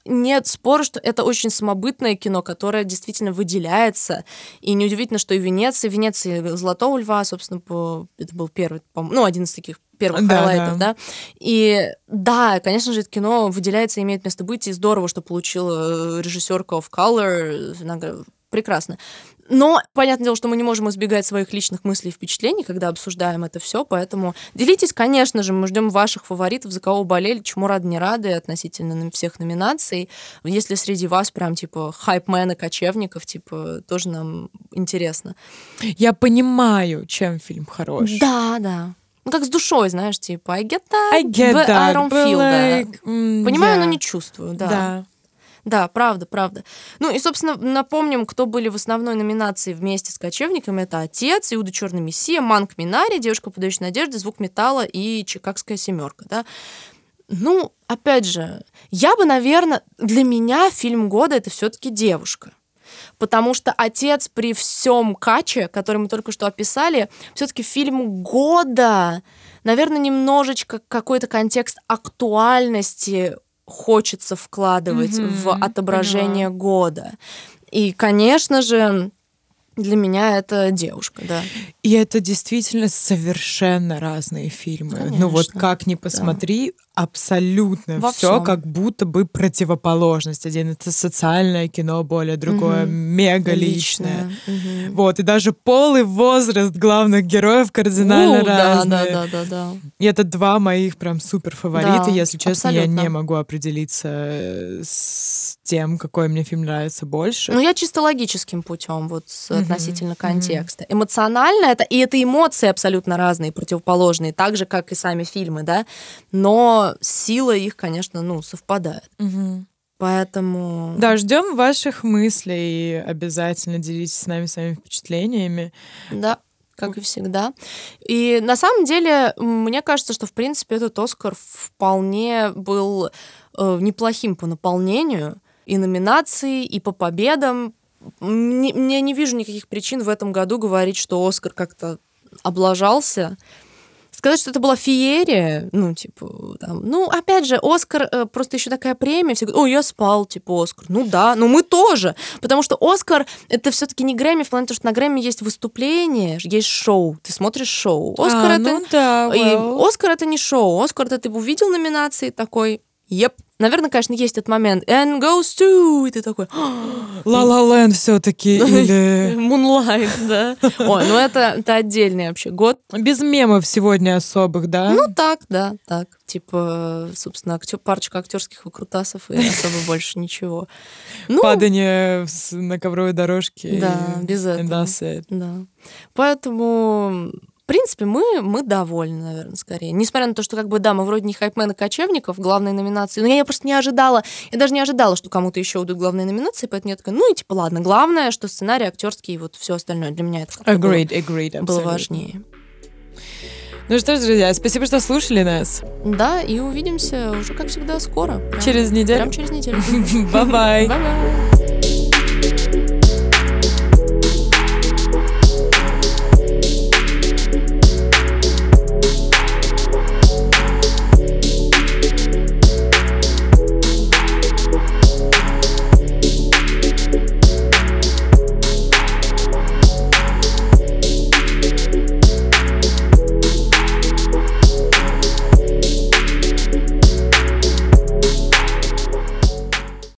нет спора, что это очень самобытное кино, которое действительно выделяется. И неудивительно, что и Венеция, Венеция Золотого Льва, собственно, по, это был первый, ну, один из таких первых да, highlight ов, да. да. И да, конечно же, это кино выделяется и имеет место быть, и здорово, что получила режиссерка of Color, прекрасно. Но понятное дело, что мы не можем избегать своих личных мыслей и впечатлений, когда обсуждаем это все, поэтому делитесь, конечно же, мы ждем ваших фаворитов, за кого болели, чему рады, не рады относительно всех номинаций. Если среди вас прям типа хайпмены, кочевников, типа тоже нам интересно. Я понимаю, чем фильм хорош. Да, да. Ну, как с душой, знаешь, типа, I get that, I get but that, I don't feel like, that. Понимаю, yeah. но не чувствую, да. Да. Да, правда, правда. Ну и, собственно, напомним, кто были в основной номинации вместе с кочевниками. Это «Отец», «Иуда Черный Мессия», «Манк Минари», «Девушка, подающая надежды», «Звук металла» и «Чикагская семерка». Да? Ну, опять же, я бы, наверное, для меня фильм года это все-таки девушка. Потому что отец при всем каче, который мы только что описали, все-таки фильм года, наверное, немножечко какой-то контекст актуальности хочется вкладывать mm-hmm, в отображение поняла. года. И, конечно же, для меня это девушка, да. И это действительно совершенно разные фильмы. Конечно, ну вот как ни посмотри, да. абсолютно все как будто бы противоположность. Один это социальное кино, более другое угу. мега личное. Угу. Вот и даже пол и возраст главных героев кардинально У, разные. Да, да, да, да, да. И это два моих прям супер фаворита. Да, Если честно, абсолютно. я не могу определиться с тем, какой мне фильм нравится больше. Ну я чисто логическим путем вот угу относительно контекста. Mm-hmm. Эмоционально это, и это эмоции абсолютно разные, противоположные, так же, как и сами фильмы, да, но сила их, конечно, ну, совпадает. Mm-hmm. Поэтому... Да, ждем ваших мыслей. Обязательно делитесь с нами своими впечатлениями. Да, как и всегда. И на самом деле, мне кажется, что, в принципе, этот Оскар вполне был э, неплохим по наполнению и номинаций, и по победам не, я не вижу никаких причин в этом году говорить, что Оскар как-то облажался. Сказать, что это была феерия, ну, типа, там, ну, опять же, Оскар э, просто еще такая премия, все говорят, о, я спал, типа, Оскар. Ну да, но мы тоже, потому что Оскар это все-таки не Грэмми, в плане того, что на Грэмми есть выступление, есть шоу, ты смотришь шоу. Оскар а, это... Ну да, well. И Оскар это не шоу, Оскар это ты увидел номинации такой, еп, Наверное, конечно, есть этот момент. And goes to, и ты такой... La La Land все-таки или... Moonlight, да. [laughs] Ой, ну это, это отдельный вообще год. Без мемов сегодня особых, да? Ну так, да, так. Типа, собственно, актер, парочка актерских выкрутасов и особо больше ничего. Ну, Падание на ковровой дорожке. Да, без этого. Да. Поэтому в принципе, мы, мы довольны, наверное, скорее. Несмотря на то, что, как бы, да, мы вроде не хайпмены кочевников, главной номинации, но я, я просто не ожидала, я даже не ожидала, что кому-то еще удают главные номинации, поэтому я такая, ну и типа, ладно, главное, что сценарий актерский и вот все остальное для меня это agreed, было, agreed, было важнее. Ну что ж, друзья, спасибо, что слушали нас. Да, и увидимся уже, как всегда, скоро. Прям- Через неделю. Прям через неделю. Бай-бай. Бай-бай.